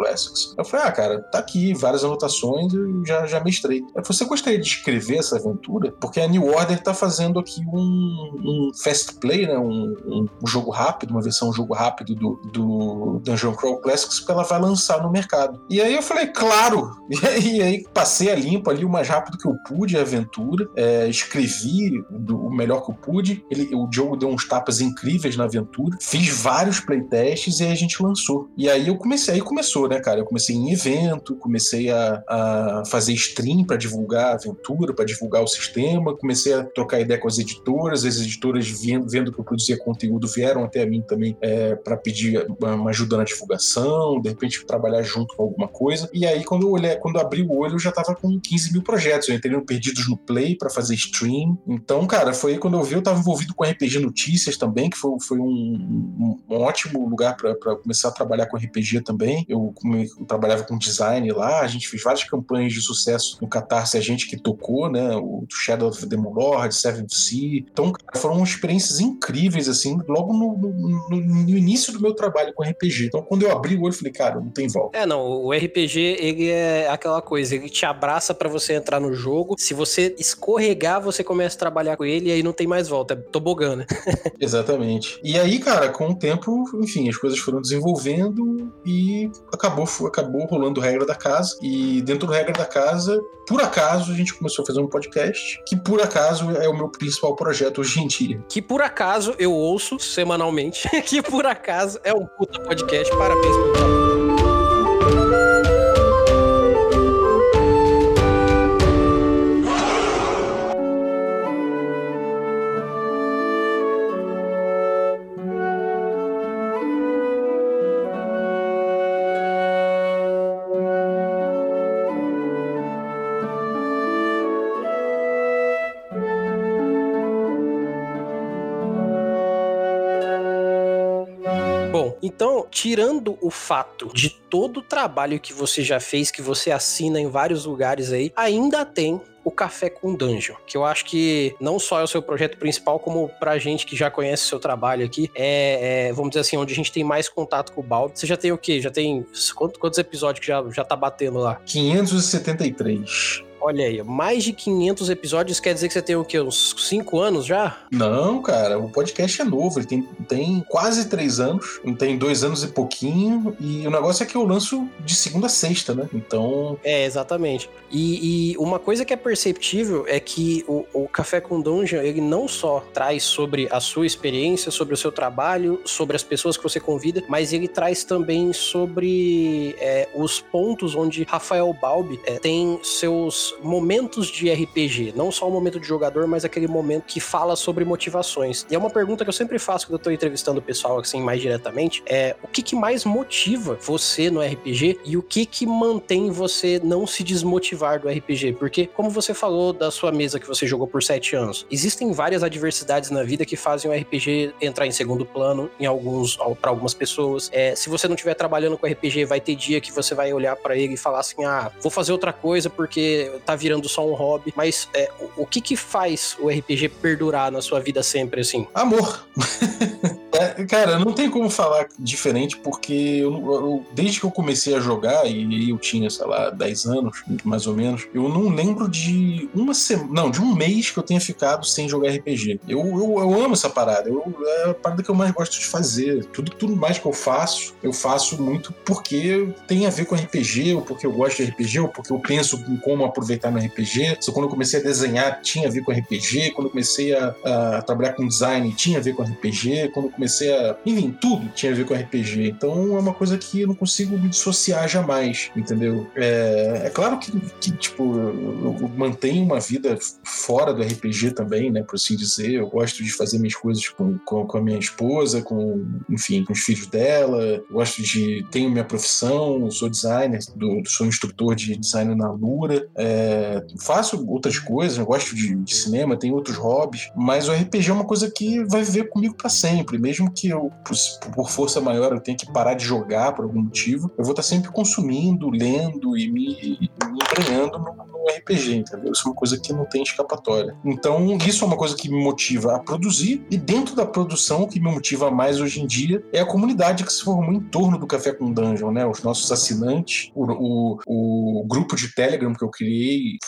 Eu falei, ah, cara, tá aqui, várias anotações, eu já, já mestrei. Você gostaria de escrever essa aventura? Porque a New Order tá fazendo aqui um, um fast play, né, um, um, jogo rápido, uma versão jogo rápido do, do Dungeon Crawl Classics que ela vai lançar no mercado. E aí eu falei, claro! E aí, passei a limpo ali o mais rápido que eu pude a aventura, é, escrevi do, o melhor que eu pude. Ele, o Diogo deu uns tapas incríveis na aventura, fiz vários playtests e aí a gente lançou. E aí eu comecei, aí começou, né, cara? Comecei em evento, comecei a, a fazer stream para divulgar a aventura, para divulgar o sistema, comecei a trocar ideia com as editoras, as editoras vendo, vendo que eu produzia conteúdo vieram até a mim também é, para pedir uma ajuda na divulgação, de repente trabalhar junto com alguma coisa. E aí quando eu olhei, quando eu abri o olho, eu já tava com 15 mil projetos. Eu entrei no Perdidos no Play para fazer stream. Então, cara, foi quando eu vi, eu tava envolvido com RPG Notícias também, que foi, foi um, um, um ótimo lugar para começar a trabalhar com RPG também. Eu, trabalhava com design lá, a gente fez várias campanhas de sucesso no Catarse, a gente que tocou, né? O Shadow of the Lord, Seven Sea. Então, cara, foram experiências incríveis, assim, logo no, no, no, início do meu trabalho com RPG. Então, quando eu abri o olho, eu falei, cara, não tem volta. É, não, o RPG, ele é aquela coisa, ele te abraça para você entrar no jogo. Se você escorregar, você começa a trabalhar com ele e aí não tem mais volta. É tobogã, né? Exatamente. E aí, cara, com o tempo, enfim, as coisas foram desenvolvendo e acabou, acabou rolando regra da casa. E dentro da regra da casa, por acaso, a gente começou a fazer um podcast, que por acaso é o meu principal projeto hoje em dia. Que por acaso eu ouço semanalmente, que por acaso é um puta podcast. Parabéns pelo trabalho. Então, tirando o fato de todo o trabalho que você já fez, que você assina em vários lugares aí, ainda tem o Café com Dungeon, que eu acho que não só é o seu projeto principal, como pra gente que já conhece o seu trabalho aqui, é, é vamos dizer assim, onde a gente tem mais contato com o Baldo. Você já tem o quê? Já tem quantos, quantos episódios que já, já tá batendo lá? 573. Olha aí, mais de 500 episódios quer dizer que você tem o quê? Uns 5 anos já? Não, cara, o podcast é novo, ele tem, tem quase 3 anos, tem 2 anos e pouquinho, e o negócio é que eu lanço de segunda a sexta, né? Então. É, exatamente. E, e uma coisa que é perceptível é que o, o Café com Dungeon, ele não só traz sobre a sua experiência, sobre o seu trabalho, sobre as pessoas que você convida, mas ele traz também sobre é, os pontos onde Rafael Balbi é, tem seus momentos de RPG, não só o momento de jogador, mas aquele momento que fala sobre motivações. E é uma pergunta que eu sempre faço quando eu tô entrevistando o pessoal assim mais diretamente, é o que, que mais motiva você no RPG e o que que mantém você não se desmotivar do RPG? Porque como você falou da sua mesa que você jogou por sete anos, existem várias adversidades na vida que fazem o RPG entrar em segundo plano em alguns para algumas pessoas. É, se você não estiver trabalhando com RPG, vai ter dia que você vai olhar para ele e falar assim, ah, vou fazer outra coisa porque tá virando só um hobby. Mas é, o, o que que faz o RPG perdurar na sua vida sempre assim? Amor. é, cara, não tem como falar diferente porque eu, eu, desde que eu comecei a jogar e eu tinha, sei lá, 10 anos, mais ou menos, eu não lembro de uma semana, não, de um mês que eu tenha ficado sem jogar RPG. Eu, eu, eu amo essa parada, eu, é a parada que eu mais gosto de fazer. Tudo, tudo mais que eu faço, eu faço muito porque tem a ver com RPG, ou porque eu gosto de RPG, ou porque eu penso em como aproveitar no RPG. Quando eu comecei a desenhar, tinha a ver com RPG. Quando eu comecei a, a trabalhar com design, tinha a ver com RPG. Quando eu comecei a. Enfim, tudo tinha a ver com RPG. Então é uma coisa que eu não consigo me dissociar jamais, entendeu? É, é claro que, que tipo, eu, mantenho uma vida fora do RPG também, né, por assim dizer. Eu gosto de fazer minhas coisas com, com, com a minha esposa, com, enfim, com os filhos dela. Eu gosto de. Tenho minha profissão, sou designer, do, sou instrutor de design na Lura. É, faço outras coisas, gosto de, de, cinema, tenho outros hobbies, mas o RPG é uma coisa que vai viver comigo para sempre. Mesmo que eu, por, força maior, eu tenha que parar de jogar por algum motivo, eu vou estar sempre consumindo, lendo e me, me embrenhando no, no RPG, entendeu? Isso é uma coisa que não tem escapatória. Então, isso é uma coisa que me motiva a produzir, e dentro da produção, o que me motiva mais hoje em dia é a comunidade que se formou em torno do Café com Dungeon, né? Os nossos assinantes, o, o, o grupo de Telegram que eu criei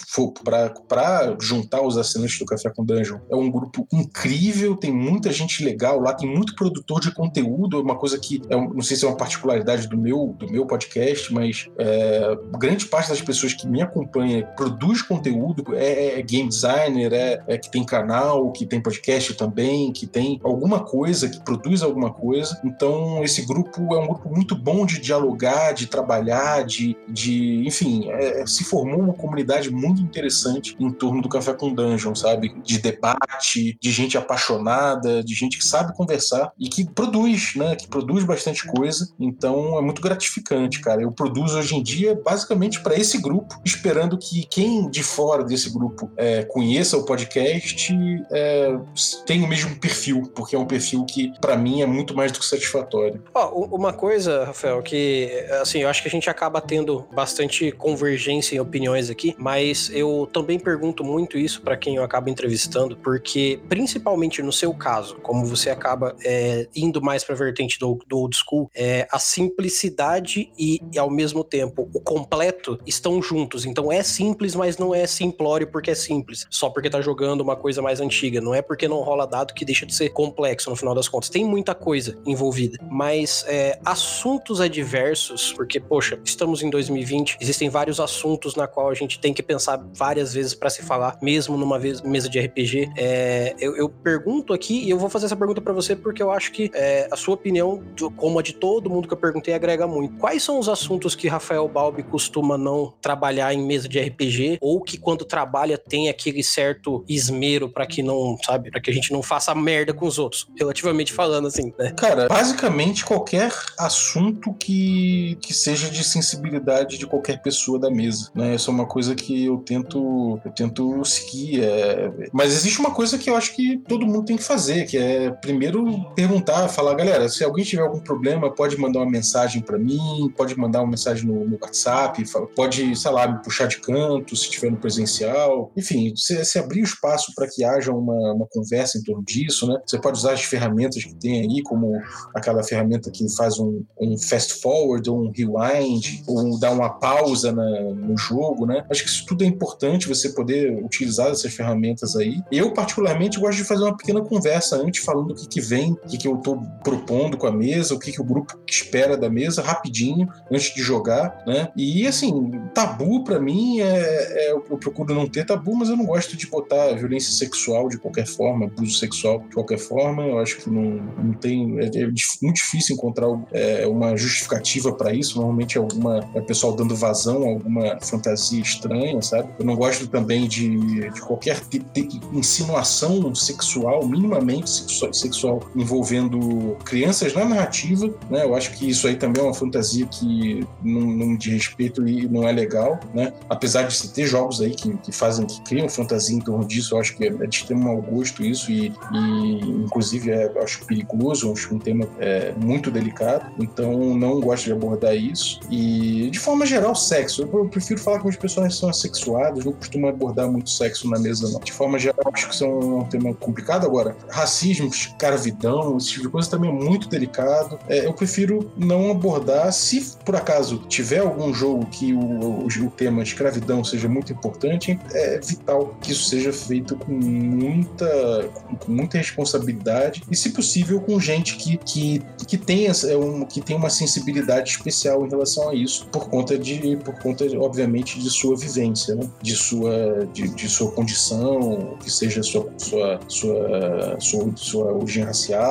para juntar os assinantes do Café com Dungeon. É um grupo incrível, tem muita gente legal lá, tem muito produtor de conteúdo, é uma coisa que é, não sei se é uma particularidade do meu, do meu podcast, mas é, grande parte das pessoas que me acompanham produz conteúdo, é, é game designer, é, é, que tem canal, que tem podcast também, que tem alguma coisa, que produz alguma coisa. Então, esse grupo é um grupo muito bom de dialogar, de trabalhar, de, de enfim, é, se formou uma comunidade muito interessante em torno do Café com Dungeon, sabe? De debate, de gente apaixonada, de gente que sabe conversar e que produz, né? Que produz bastante coisa. Então, é muito gratificante, cara. Eu produzo hoje em dia basicamente para esse grupo, esperando que quem de fora desse grupo é, conheça o podcast é, tenha o mesmo perfil, porque é um perfil que, para mim, é muito mais do que satisfatório. Oh, uma coisa, Rafael, que assim, eu acho que a gente acaba tendo bastante convergência em opiniões aqui, mas eu também pergunto muito isso para quem eu acabo entrevistando, porque principalmente no seu caso, como você acaba é, indo mais para a vertente do, do old school, é, a simplicidade e, e, ao mesmo tempo o completo estão juntos. Então é simples, mas não é simplório porque é simples, só porque tá jogando uma coisa mais antiga. Não é porque não rola dado que deixa de ser complexo no final das contas. Tem muita coisa envolvida, mas é, assuntos adversos, porque poxa, estamos em 2020, existem vários assuntos na qual a gente tem que pensar várias vezes para se falar, mesmo numa vez, mesa de RPG. É, eu, eu, pergunto aqui e eu vou fazer essa pergunta para você porque eu acho que é, a sua opinião, como a de todo mundo que eu perguntei, agrega muito. Quais são os assuntos que Rafael Balbi costuma não trabalhar em mesa de RPG ou que quando trabalha tem aquele certo esmero para que não, sabe, para que a gente não faça merda com os outros, relativamente falando assim, né? Cara, basicamente qualquer assunto que, que seja de sensibilidade de qualquer pessoa da mesa, né? Isso é uma coisa que eu tento eu tento seguir, é... mas existe uma coisa que eu acho que todo mundo tem que fazer, que é primeiro perguntar, falar, galera, se alguém tiver algum problema, pode mandar uma mensagem para mim, pode mandar uma mensagem no, no WhatsApp, pode, sei lá, me puxar de canto, se tiver no presencial. Enfim, você, você abrir espaço para que haja uma, uma conversa em torno disso, né? Você pode usar as ferramentas que tem aí, como aquela ferramenta que faz um, um fast forward, ou um rewind, ou dar uma pausa na, no jogo, né? Acho que isso tudo é importante, você poder utilizar essas ferramentas aí. Eu, particularmente, gosto de fazer uma pequena conversa antes, falando o que, que vem, o que, que eu estou propondo com a mesa, o que, que o grupo espera da mesa, rapidinho, antes de jogar, né? E, assim, tabu para mim é, é, Eu procuro não ter tabu, mas eu não gosto de botar violência sexual de qualquer forma, abuso sexual de qualquer forma. Eu acho que não, não tem. É, é muito difícil encontrar é, uma justificativa para isso. Normalmente é alguma. É pessoal dando vazão a alguma fantasia estranha, sabe? Eu não gosto também de, de qualquer tipo de insinuação sexual, minimamente sexual, sexual, envolvendo crianças na narrativa, né? Eu acho que isso aí também é uma fantasia que não, não de respeito e não é legal, né? Apesar de se ter jogos aí que, que fazem, que criam fantasia em torno disso, eu acho que é, é de extremo mau gosto isso e, e inclusive é, eu acho perigoso, acho um tema é, muito delicado, então não gosto de abordar isso e de forma geral sexo, eu prefiro falar com as pessoas são assexuadas, não costumo abordar muito sexo na mesa não. De forma geral acho que isso é um tema complicado agora, racismo, escravidão, esse tipo de coisa também é muito delicado, é, eu prefiro não abordar se por acaso tiver algum jogo que o, o, o tema escravidão seja muito importante, é vital que isso seja feito com muita, com muita responsabilidade e, se possível, com gente que, que, que, tenha, é um, que tenha uma sensibilidade especial em relação a isso, por conta de, por conta, obviamente, de sua vivência, né? de, sua, de, de sua condição, que seja sua, sua, sua, sua, sua origem racial,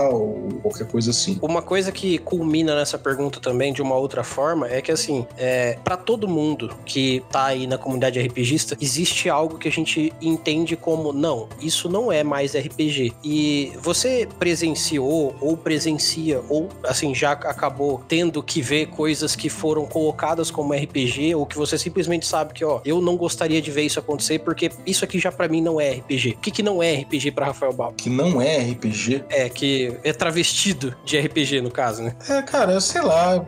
qualquer coisa assim. Uma coisa que culmina nessa pergunta também, de uma outra forma, é que, assim, é, para todo mundo que tá aí na comunidade RPGista, existe algo que a gente entende como não, isso não é mais RPG. E você presenciou ou presencia ou assim já acabou tendo que ver coisas que foram colocadas como RPG ou que você simplesmente sabe que ó, eu não gostaria de ver isso acontecer porque isso aqui já para mim não é RPG. O que que não é RPG para Rafael Bal? Que não é RPG? É que é travestido de RPG no caso, né? É, cara, eu sei lá,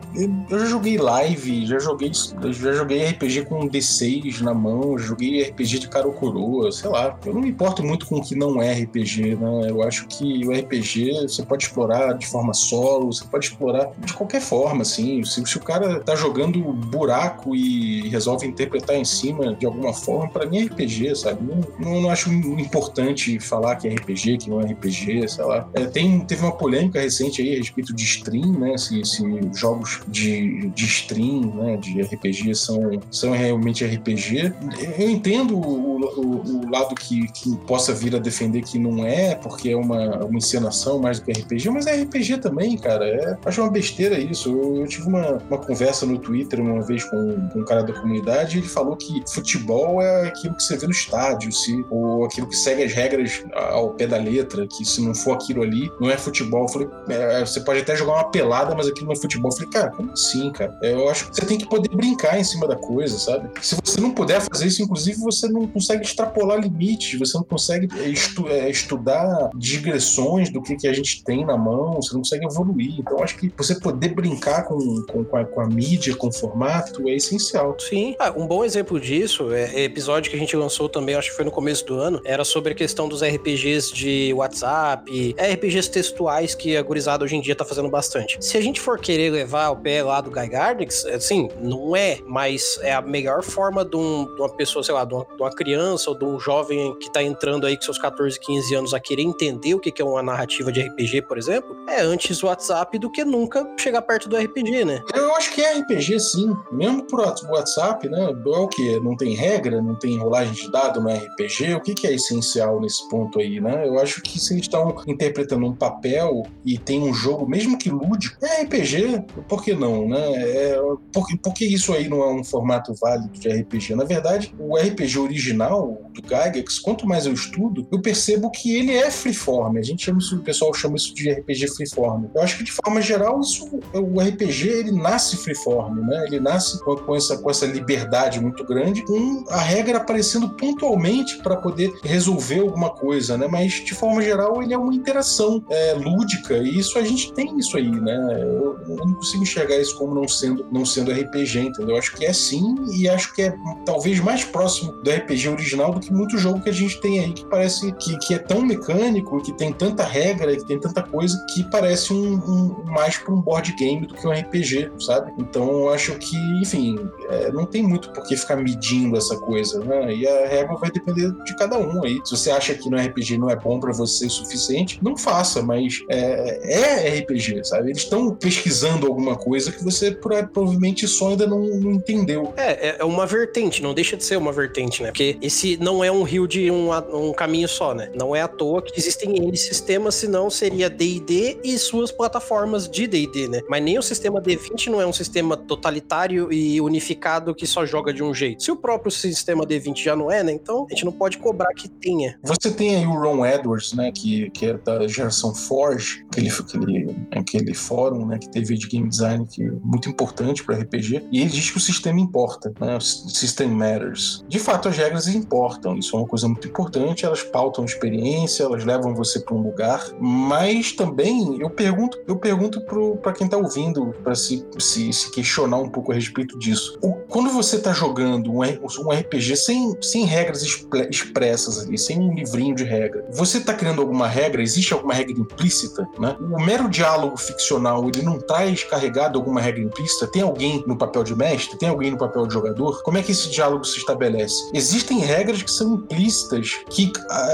eu já joguei live, já joguei já joguei RPG com D6 na mão, joguei RPG de cara coroa, sei lá. Eu não me importo muito com o que não é RPG, né? Eu acho que o RPG você pode explorar de forma solo, você pode explorar de qualquer forma, assim. Se, se o cara tá jogando buraco e resolve interpretar em cima de alguma forma, para mim é RPG, sabe? Não, não, não, acho importante falar que é RPG, que não é RPG, sei lá. É, tem, teve uma polêmica recente aí a respeito de stream, né? Se, se jogos de, de stream, né? De RPG são, são realmente RPG. Eu entendo o, o, o lado que, que, possa vir a defender que não é, porque é uma, uma encenação mais do que RPG, mas é RPG também, cara. É, acho uma besteira isso. Eu, eu tive uma, uma conversa no Twitter uma vez com, com um cara da comunidade e ele falou que futebol é aquilo que você vê no estádio, se, ou aquilo que segue as regras ao pé da letra, que se não for aquilo ali, não é futebol. Eu falei, é, você pode até jogar uma pelada, mas aquilo não é futebol. Eu falei, cara, como assim, cara? É, eu acho que você tem que poder brincar em cima da coisa, sabe? Se você não puder fazer isso, inclusive, você não consegue extrapolar limites, você não consegue estu é, estudar digressões do que, que a gente tem na mão, você não consegue evoluir. Então, acho que você poder brincar com, com, com, a, com a, mídia, com o formato, é essencial. Sim. Ah, um bom exemplo disso é episódio que a gente lançou também, acho que foi no começo do ano, era sobre a questão dos RPGs de WhatsApp, RPGs textuais que a gurizada hoje em dia tá fazendo bastante. Se a gente for querer levar o pé lá do Guy Gardner, assim, não é, mas é a melhor forma de, um, de uma pessoa, sei lá, de uma, de uma, criança ou de um jovem que tá entrando aí com seus 14, 15 anos a querer entender o que é uma narrativa de RPG, por exemplo, é antes o WhatsApp do que nunca chegar perto do RPG, né? Eu acho que é RPG sim, mesmo por WhatsApp, né? É o que? Não tem regra, não tem rolagem de dado no RPG? O que, que é essencial nesse ponto aí, né? Eu acho que se eles estão interpretando um papel e tem um jogo, mesmo que lúdico, é RPG, por que não, né? É, por, por que isso aí não é um formato válido de RPG? Na verdade, o RPG original do Gygax, quanto mais eu estudo, eu percebo que ele é freeform. A gente chama isso, o pessoal chama isso de RPG freeform. Eu acho que de forma geral, isso, o RPG ele nasce freeform, né? Ele nasce com, com, essa, com essa liberdade muito grande, com a regra aparecendo pontualmente para poder resolver alguma coisa, né? Mas de forma geral, ele é uma interação é, lúdica e isso a gente tem isso aí, né? Eu, eu não consigo enxergar isso como não sendo, não sendo RPG, entendeu? Eu acho que é sim e acho que é talvez mais próximo do RPG original do que muito jogo que a gente tem aí que parece que, que é tão mecânico, que tem tanta regra, que tem tanta coisa, que parece um, um mais para um board game do que um RPG, sabe? Então acho que, enfim, é, não tem muito por que ficar medindo essa coisa, né? E a regra vai depender de cada um aí. Se você acha que no RPG não é bom para você o suficiente, não faça, mas é, é RPG, sabe? Eles estão pesquisando alguma coisa que você provavelmente só ainda não, não entendeu. É, é, é uma vertente, não deixa de ser uma vertente, né? Porque esse não é um rio de um, um caminho só, né? Não é à toa que existem N sistemas, senão seria D&D e suas plataformas de D&D, né? Mas nem o sistema D20 não é um sistema totalitário e unificado que só joga de um jeito. Se o próprio sistema D20 já não é, né? Então a gente não pode cobrar que tenha. Você tem aí o Ron Edwards, né? Que, que é da geração Forge, aquele, aquele, aquele fórum, né? Que teve de game design que é muito importante para RPG. E ele diz que o sistema importa, né? O system matters. De fato, as regras importam. Isso é uma coisa muito importante. Elas pautam experiência, elas levam você para um lugar. Mas também eu pergunto, eu pergunto para quem está ouvindo para se, se, se, questionar um pouco a respeito disso. O, quando você está jogando um, um RPG sem, sem regras expressas ali, sem um livrinho de regra, você está criando alguma regra? Existe alguma regra implícita? Né? O mero diálogo ficcional ele não traz carregado alguma regra implícita? Tem alguém no papel de mestre? Tem alguém no papel de jogador? Como é que esse diálogo se estabelece? Existem regras que são implícitas, que,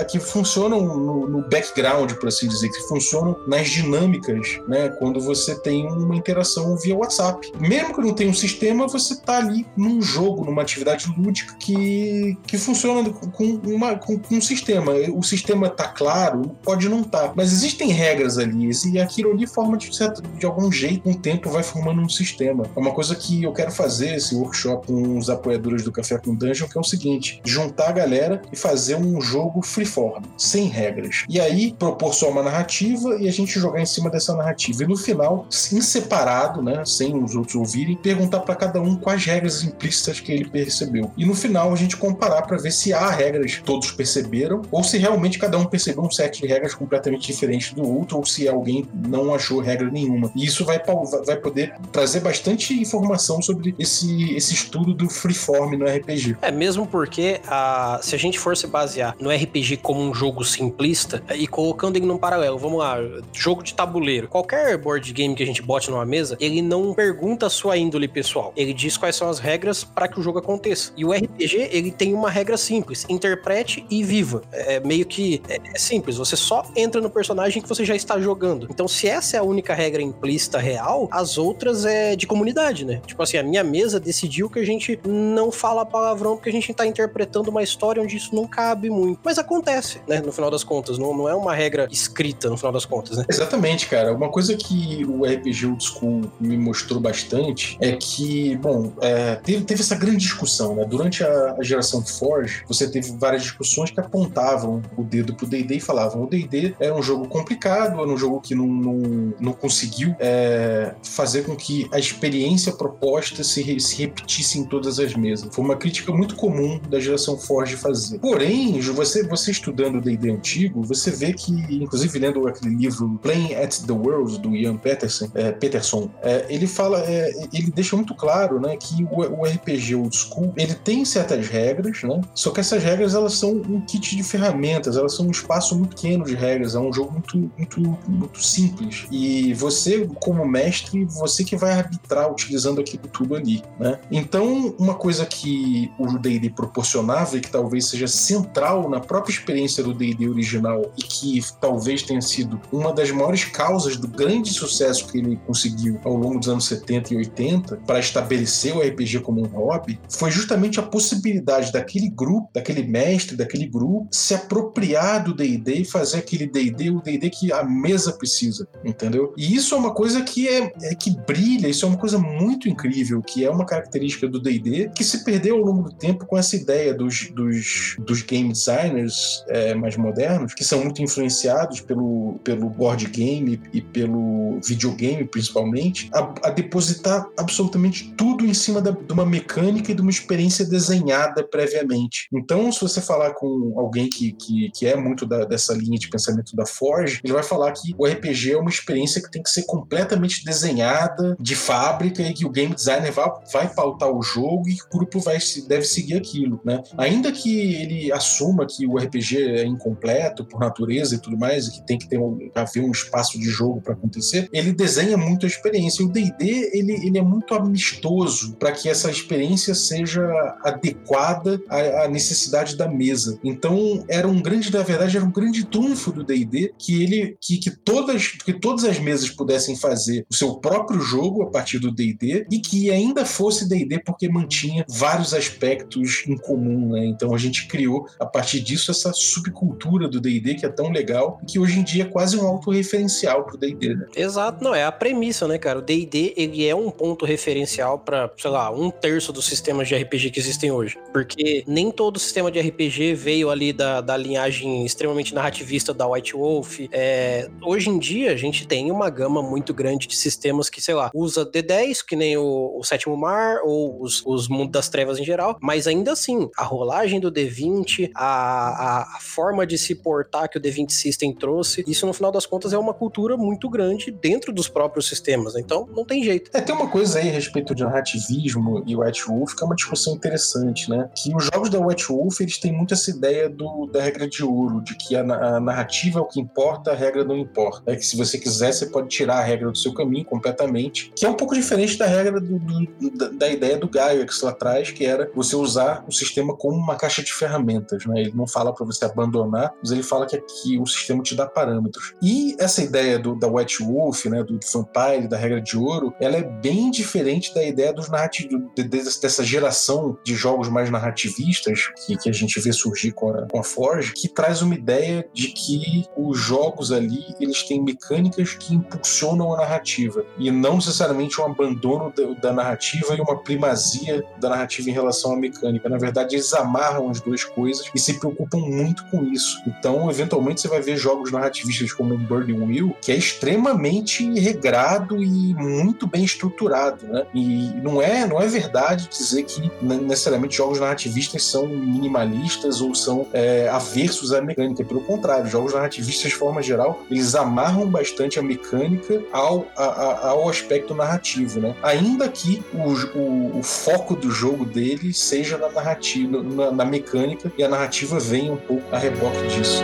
que funcionam no, no, background, por assim dizer, que funcionam nas dinâmicas, né? Quando você tem uma interação via WhatsApp. Mesmo que não tenha um sistema, você está ali num jogo, numa atividade lúdica que, que funciona com, uma, com, com um sistema. O sistema está claro, pode não estar, tá, mas existem regras ali, e aquilo ali forma de, certo, de algum jeito, com o tempo vai formando um sistema. É uma coisa que eu quero fazer esse workshop com os apoiadores do Café com Dungeon, que é o seguinte: juntar a galera e fazer um jogo freeform, sem regras. E aí propor só uma narrativa e a gente jogar em cima dessa narrativa. E no final, em separado, né, sem os outros ouvirem, perguntar para cada um quais regras implícitas que ele percebeu. E no final a gente comparar para ver se há regras que todos perceberam ou se realmente cada um percebeu um set de regras completamente diferente do outro ou se alguém não achou regra nenhuma. E isso vai, vai poder trazer bastante informação sobre esse, esse estudo do freeform no RPG. É, mesmo porque a, se a gente for se basear no RPG como um jogo simplista e colocando ele num paralelo, vamos lá, jogo de tabuleiro. Qualquer board game que a gente bote numa mesa, ele não pergunta a sua índole pessoal. Ele diz quais são as regras para que o jogo aconteça. E o RPG, ele tem uma regra simples: interprete e viva. É meio que é, é simples, você só entra no personagem que você já está jogando. Então, se essa é a única regra implícita real, as outras é de comunidade, né? Tipo assim, a minha mesa decidiu que a gente não fala palavrão porque a gente tá interpretando uma história onde isso não cabe muito. Mas acontece, né? No final das contas, não, não é uma regra escrita no final das contas, né? Exatamente, cara. Uma coisa que o RPG Old School me mostrou bastante é que, bom, é, teve, teve essa grande discussão, né? Durante a, a geração Forge, você teve várias discussões que apontavam o dedo pro D&D e falavam o D&D era um jogo complicado, era um jogo que não, não, não conseguiu é, fazer com que a experiência proposta se, se repetisse em todas as mesas. Foi uma crítica muito comum da geração Forge fazer. Porém, você, você estudando o D&D antigo, você vê que, inclusive lendo aquele livro Playing at the World, do Ian Peterson, é, Peterson é, ele fala, é, ele deixa muito claro né, que o, o, RPG Old School, ele tem certas regras, né, só que essas regras elas são um kit de ferramentas, elas são um espaço muito pequeno de regras, é um jogo muito, muito, muito simples. E você, como mestre, você que vai arbitrar utilizando aquilo tudo ali, né? Então, uma coisa que o D&D proporcionava e que talvez seja central na própria experiência do D&D original e que talvez tenha sido uma das maiores causas do grande sucesso que ele conseguiu ao longo dos anos 70 e 80 para estabelecer o RPG como um hobby, foi justamente a possibilidade daquele grupo, daquele mestre, daquele grupo se apropriar do D&D e fazer aquele D&D o D&D que a mesa precisa, entendeu? E isso é uma coisa que é, é que brilha, isso é uma coisa muito incrível, que é uma característica do D&D que se perdeu ao longo do tempo com essa ideia dos, dos, dos game designers é, mais modernos, que são muito influenciados pelo, pelo board game e pelo videogame, principalmente, a, a depositar absolutamente tudo em cima da, de uma mecânica e de uma experiência desenhada previamente. Então, se você falar com alguém que, que, que é muito da, dessa linha de pensamento da Forge, ele vai falar que o RPG é uma experiência que tem que ser completamente desenhada de fábrica e que o game designer vai, vai pautar o jogo e que o grupo vai deve seguir aquilo, né? Ainda que ele assuma que o RPG é incompleto por natureza e tudo mais, e que tem que ter um, haver um espaço de jogo para acontecer, ele desenha muito a experiência. E o D&D ele, ele é muito amistoso para que essa experiência seja adequada à, à, necessidade da mesa. Então era um grande, na verdade, era um grande trunfo do D&D que ele que, que todas que todas as mesas pudessem fazer o seu próprio jogo a partir do D&D e que ainda fosse D&D porque mantinha vários aspectos em comum, né? Então a gente criou a partir disso essa subcultura do D&D que é tão legal e que hoje em dia é quase um autorreferencial pro D&D, né? Exato, não, é a premissa, né, cara? O D&D, ele é um ponto referencial para, sei lá, um terço dos sistemas de RPG que existem hoje. Porque nem todo sistema de RPG veio ali da, da linhagem extremamente narrativista da White Wolf. É, hoje em dia, a gente tem uma gama muito grande de sistemas que, sei lá, usa D10, que nem o, o Sétimo Mar, ou os, os Mundos das Trevas em geral, mas ainda assim, a rolagem do D20, a, a, a forma de se portar que o D20 System trouxe, isso no final das contas é uma cultura muito grande dentro dos próprios sistemas, né? então não tem jeito. É, tem uma coisa aí a respeito de narrativismo e White Wolf que é uma discussão interessante, né? Que os jogos da White Wolf, eles têm muito essa ideia do, da regra de ouro, de que a, a narrativa é o que importa, a regra não importa. É que se você quiser, você pode tirar a regra do seu caminho completamente, que é um pouco diferente da regra do, do, da, ideia do Gygax lá atrás, que era você usar o sistema como uma caixa de ferramentas, né? Ele não fala para você abandonar, mas ele fala que aqui o sistema te dá parâmetros. E essa ideia do, da White Wolf, né, do Vampire, da regra de ouro, ela é bem diferente da ideia dos narrativos, de, de, dessa geração de jogos mais narrativistas que, que a gente vê surgir com a, com a Forge, que traz uma ideia de que os jogos ali eles têm mecânicas que impulsionam a narrativa e não necessariamente um abandono da, da narrativa e uma primazia da narrativa em relação à mecânica. Na verdade, eles amarram as duas coisas e se preocupam muito com isso. Então, eventualmente, você vai ver jogos narrativistas como Burning Wheel, que é extremamente regrado e muito bem estruturado, né? E não é, não é verdade dizer que necessariamente jogos narrativistas são minimalistas ou são é, aversos à mecânica. Pelo contrário, jogos narrativistas, de forma geral, eles amarram bastante a mecânica ao, a, ao aspecto narrativo, né? Ainda que o, o, o, foco do jogo dele seja na narrativa, na, na mecânica, e a narrativa venha um pouco a reboque disso.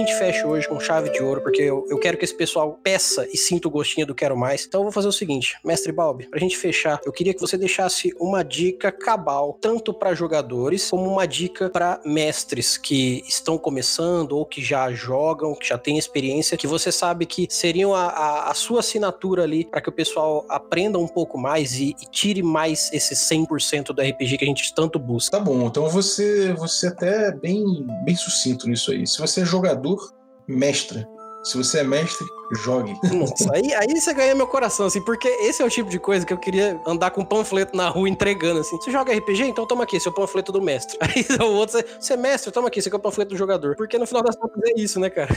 Gente feche hoje com chave de ouro, porque eu, eu quero que esse pessoal peça e sinta o gostinho do quero mais. Então eu vou fazer o seguinte, mestre Balbi, pra gente fechar, eu queria que você deixasse uma dica cabal, tanto para jogadores como uma dica para mestres que estão começando ou que já jogam, que já têm experiência, que você sabe que seriam a, a, a sua assinatura ali para que o pessoal aprenda um pouco mais e, e tire mais esse 100% do RPG que a gente tanto busca. Tá bom, então você você até é bem bem sucinto nisso aí. Se você é jogador mestra. Se você é mestre, jogue. Nossa, aí, aí você ganha meu coração, assim, porque esse é o tipo de coisa que eu queria andar com um panfleto na rua entregando, assim. Você joga RPG? Então toma aqui, seu panfleto do mestre. Aí o outro, você é mestre? Toma aqui, esse aqui é o panfleto do jogador. Porque no final das contas é isso, né, cara?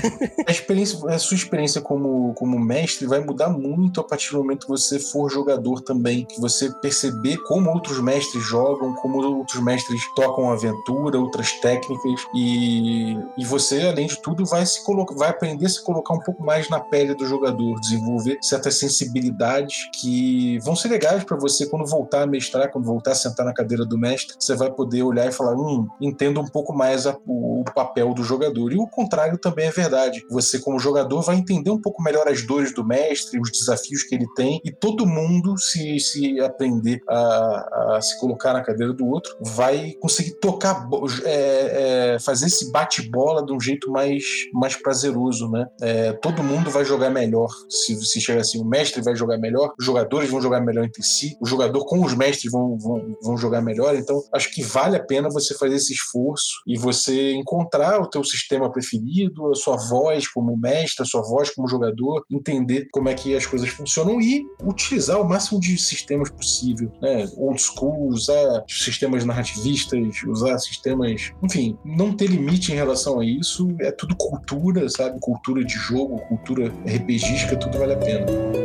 A, experiência, a sua experiência como, como mestre vai mudar muito a partir do momento que você for jogador também. Que você perceber como outros mestres jogam, como outros mestres tocam aventura, outras técnicas. E, e você, além de tudo, vai se colocar, vai aprender a se colocar um pouco mais na pele pele do jogador, desenvolver certas sensibilidades que vão ser legais para você quando voltar a mestrar, quando voltar a sentar na cadeira do mestre, você vai poder olhar e falar, hum, entendo um pouco mais a, o, papel do jogador. E o contrário também é verdade. Você, como jogador, vai entender um pouco melhor as dores do mestre, os desafios que ele tem, e todo mundo, se, se aprender a, a se colocar na cadeira do outro, vai conseguir tocar, é, é, fazer esse bate-bola de um jeito mais, mais prazeroso, né? É, todo mundo vai jogar jogar melhor? Se se chega assim, o mestre vai jogar melhor, os jogadores vão jogar melhor entre si, o jogador com os mestres vão, vão, vão jogar melhor. Então, acho que vale a pena você fazer esse esforço e você encontrar o teu sistema preferido, a sua voz como mestre, a sua voz como jogador, entender como é que as coisas funcionam e utilizar o máximo de sistemas possível, né? Old school, usar sistemas narrativistas, usar sistemas, enfim, não ter limite em relação a isso, é tudo cultura, sabe? Cultura de jogo, cultura RPGística, tudo vale a pena.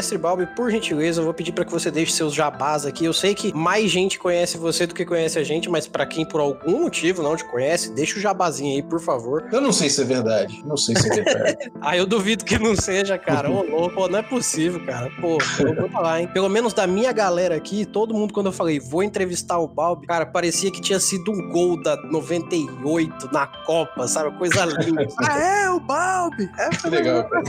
Mestre Balbi, por gentileza, eu vou pedir para que você deixe seus jabás aqui. Eu sei que mais gente conhece você do que conhece a gente, mas para quem por algum motivo não te conhece, deixa o jabazinho aí, por favor. Eu não sei se é verdade. Não sei se é verdade. ah, eu duvido que não seja, cara. Ô, louco, não é possível, cara. Pô, eu vou falar, hein? Pelo menos da minha galera aqui, todo mundo, quando eu falei, vou entrevistar o Balbi, cara, parecia que tinha sido um gol da 98 na Copa, sabe? Coisa linda. ah, é, o Balbi! É, que legal, cara.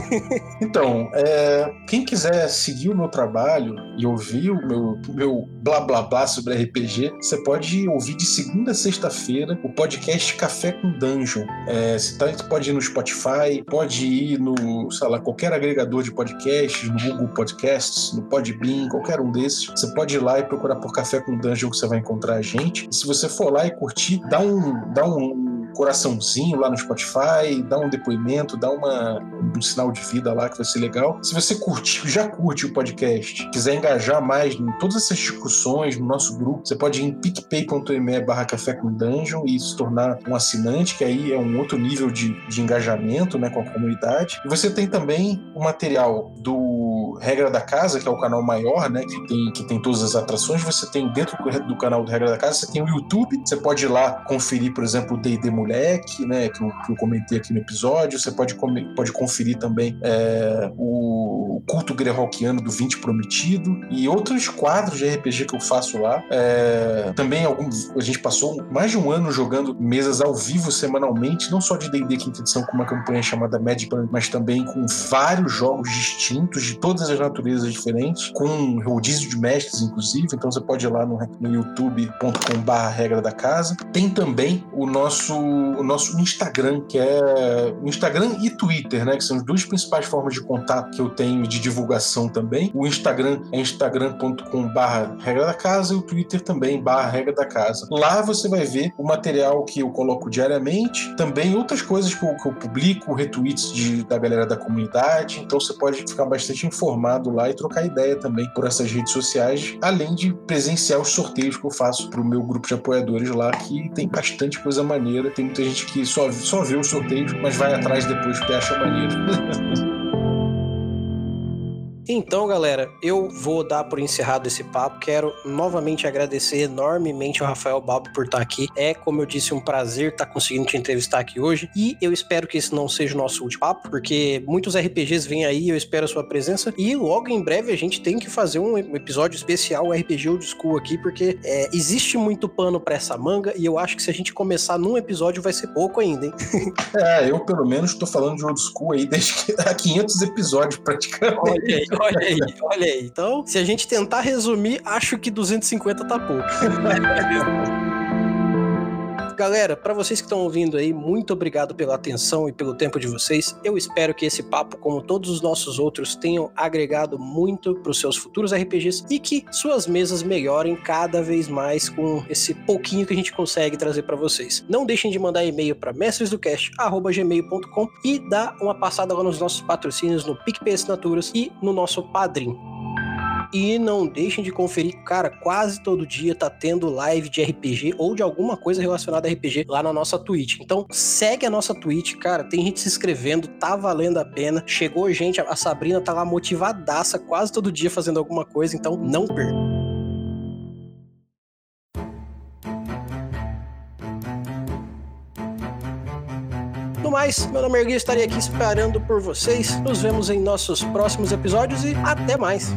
Então, é, quem quiser seguir o meu trabalho e ouvir o meu, meu blá blá blá sobre RPG, você pode ouvir de segunda a sexta-feira o podcast Café com Dungeon. É, tá, você pode ir no Spotify, pode ir no, sei lá, qualquer agregador de podcasts, no Google Podcasts, no Podbean, qualquer um desses. Você pode ir lá e procurar por Café com Dungeon que você vai encontrar a gente. E se você for lá e curtir, dá um, dá um coraçãozinho lá no Spotify, dá um depoimento, dá uma, um sinal de vida lá que vai ser legal. Se você curtiu, já curte o podcast, quiser engajar mais em todas essas discussões no nosso grupo, você pode ir em picpay.me barra café com dungeon e se tornar um assinante, que aí é um outro nível de, de engajamento né, com a comunidade. E você tem também o material do Regra da Casa, que é o canal maior, né, que tem, que tem todas as atrações. Você tem dentro do canal do Regra da Casa, você tem o YouTube, você pode ir lá conferir, por exemplo, o D&D Moleque, né, que eu, que eu, comentei aqui no episódio. Você pode, pode conferir também é, o Culto Greyhawkiano do 20 Prometido e outros quadros de RPG que eu faço lá. É, também a gente passou mais de um ano jogando mesas ao vivo semanalmente, não só de D&D quinta edição com uma campanha chamada Magic mas também com vários jogos distintos de todas as naturezas diferentes, com rodízio de mestres inclusive. Então você pode ir lá no, no youtube.com/regra da casa. Tem também o nosso o nosso Instagram, que é Instagram e Twitter, né? Que são as duas principais formas de contato que eu tenho de divulgação também. O Instagram é instagram.com barra regra da casa e o Twitter também barra regra da casa. Lá você vai ver o material que eu coloco diariamente, também outras coisas que eu, que eu publico, retweets de, da galera da comunidade. Então você pode ficar bastante informado lá e trocar ideia também por essas redes sociais, além de presenciar os sorteios que eu faço para o meu grupo de apoiadores lá, que tem bastante coisa maneira tem muita gente que só, só vê os sorteios, mas vai atrás depois porque acha maneiro. Então, galera, eu vou dar por encerrado esse papo. Quero novamente agradecer enormemente ao Rafael Balbo por estar aqui. É, como eu disse, um prazer estar conseguindo te entrevistar aqui hoje. E eu espero que esse não seja o nosso último papo, porque muitos RPGs vêm aí, eu espero a sua presença. E logo em breve a gente tem que fazer um episódio especial RPG Old School aqui, porque é, existe muito pano para essa manga e eu acho que se a gente começar num episódio vai ser pouco ainda, hein? é, eu pelo menos estou falando de Old School aí desde que há 500 episódios praticamente. Olha aí, olha aí, olha aí. Então, se a gente tentar resumir, acho que 250 tá pouco. Galera, para vocês que estão ouvindo aí, muito obrigado pela atenção e pelo tempo de vocês. Eu espero que esse papo, como todos os nossos outros, tenham agregado muito para os seus futuros RPGs e que suas mesas melhorem cada vez mais com esse pouquinho que a gente consegue trazer para vocês. Não deixem de mandar e-mail para mestresdocast@gmail.com e dar uma passada lá nos nossos patrocínios no PicPay Assinaturas e no nosso Padrim. E não deixem de conferir, cara, quase todo dia tá tendo live de RPG ou de alguma coisa relacionada a RPG lá na nossa Twitch. Então segue a nossa Twitch, cara, tem gente se inscrevendo, tá valendo a pena. Chegou gente, a Sabrina tá lá motivadaça quase todo dia fazendo alguma coisa, então não perca. Mais, meu nome é Ergui, estarei aqui esperando por vocês. Nos vemos em nossos próximos episódios e até mais.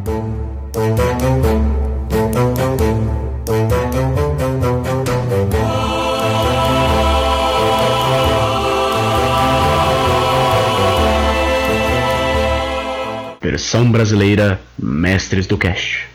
Versão brasileira Mestres do Cash.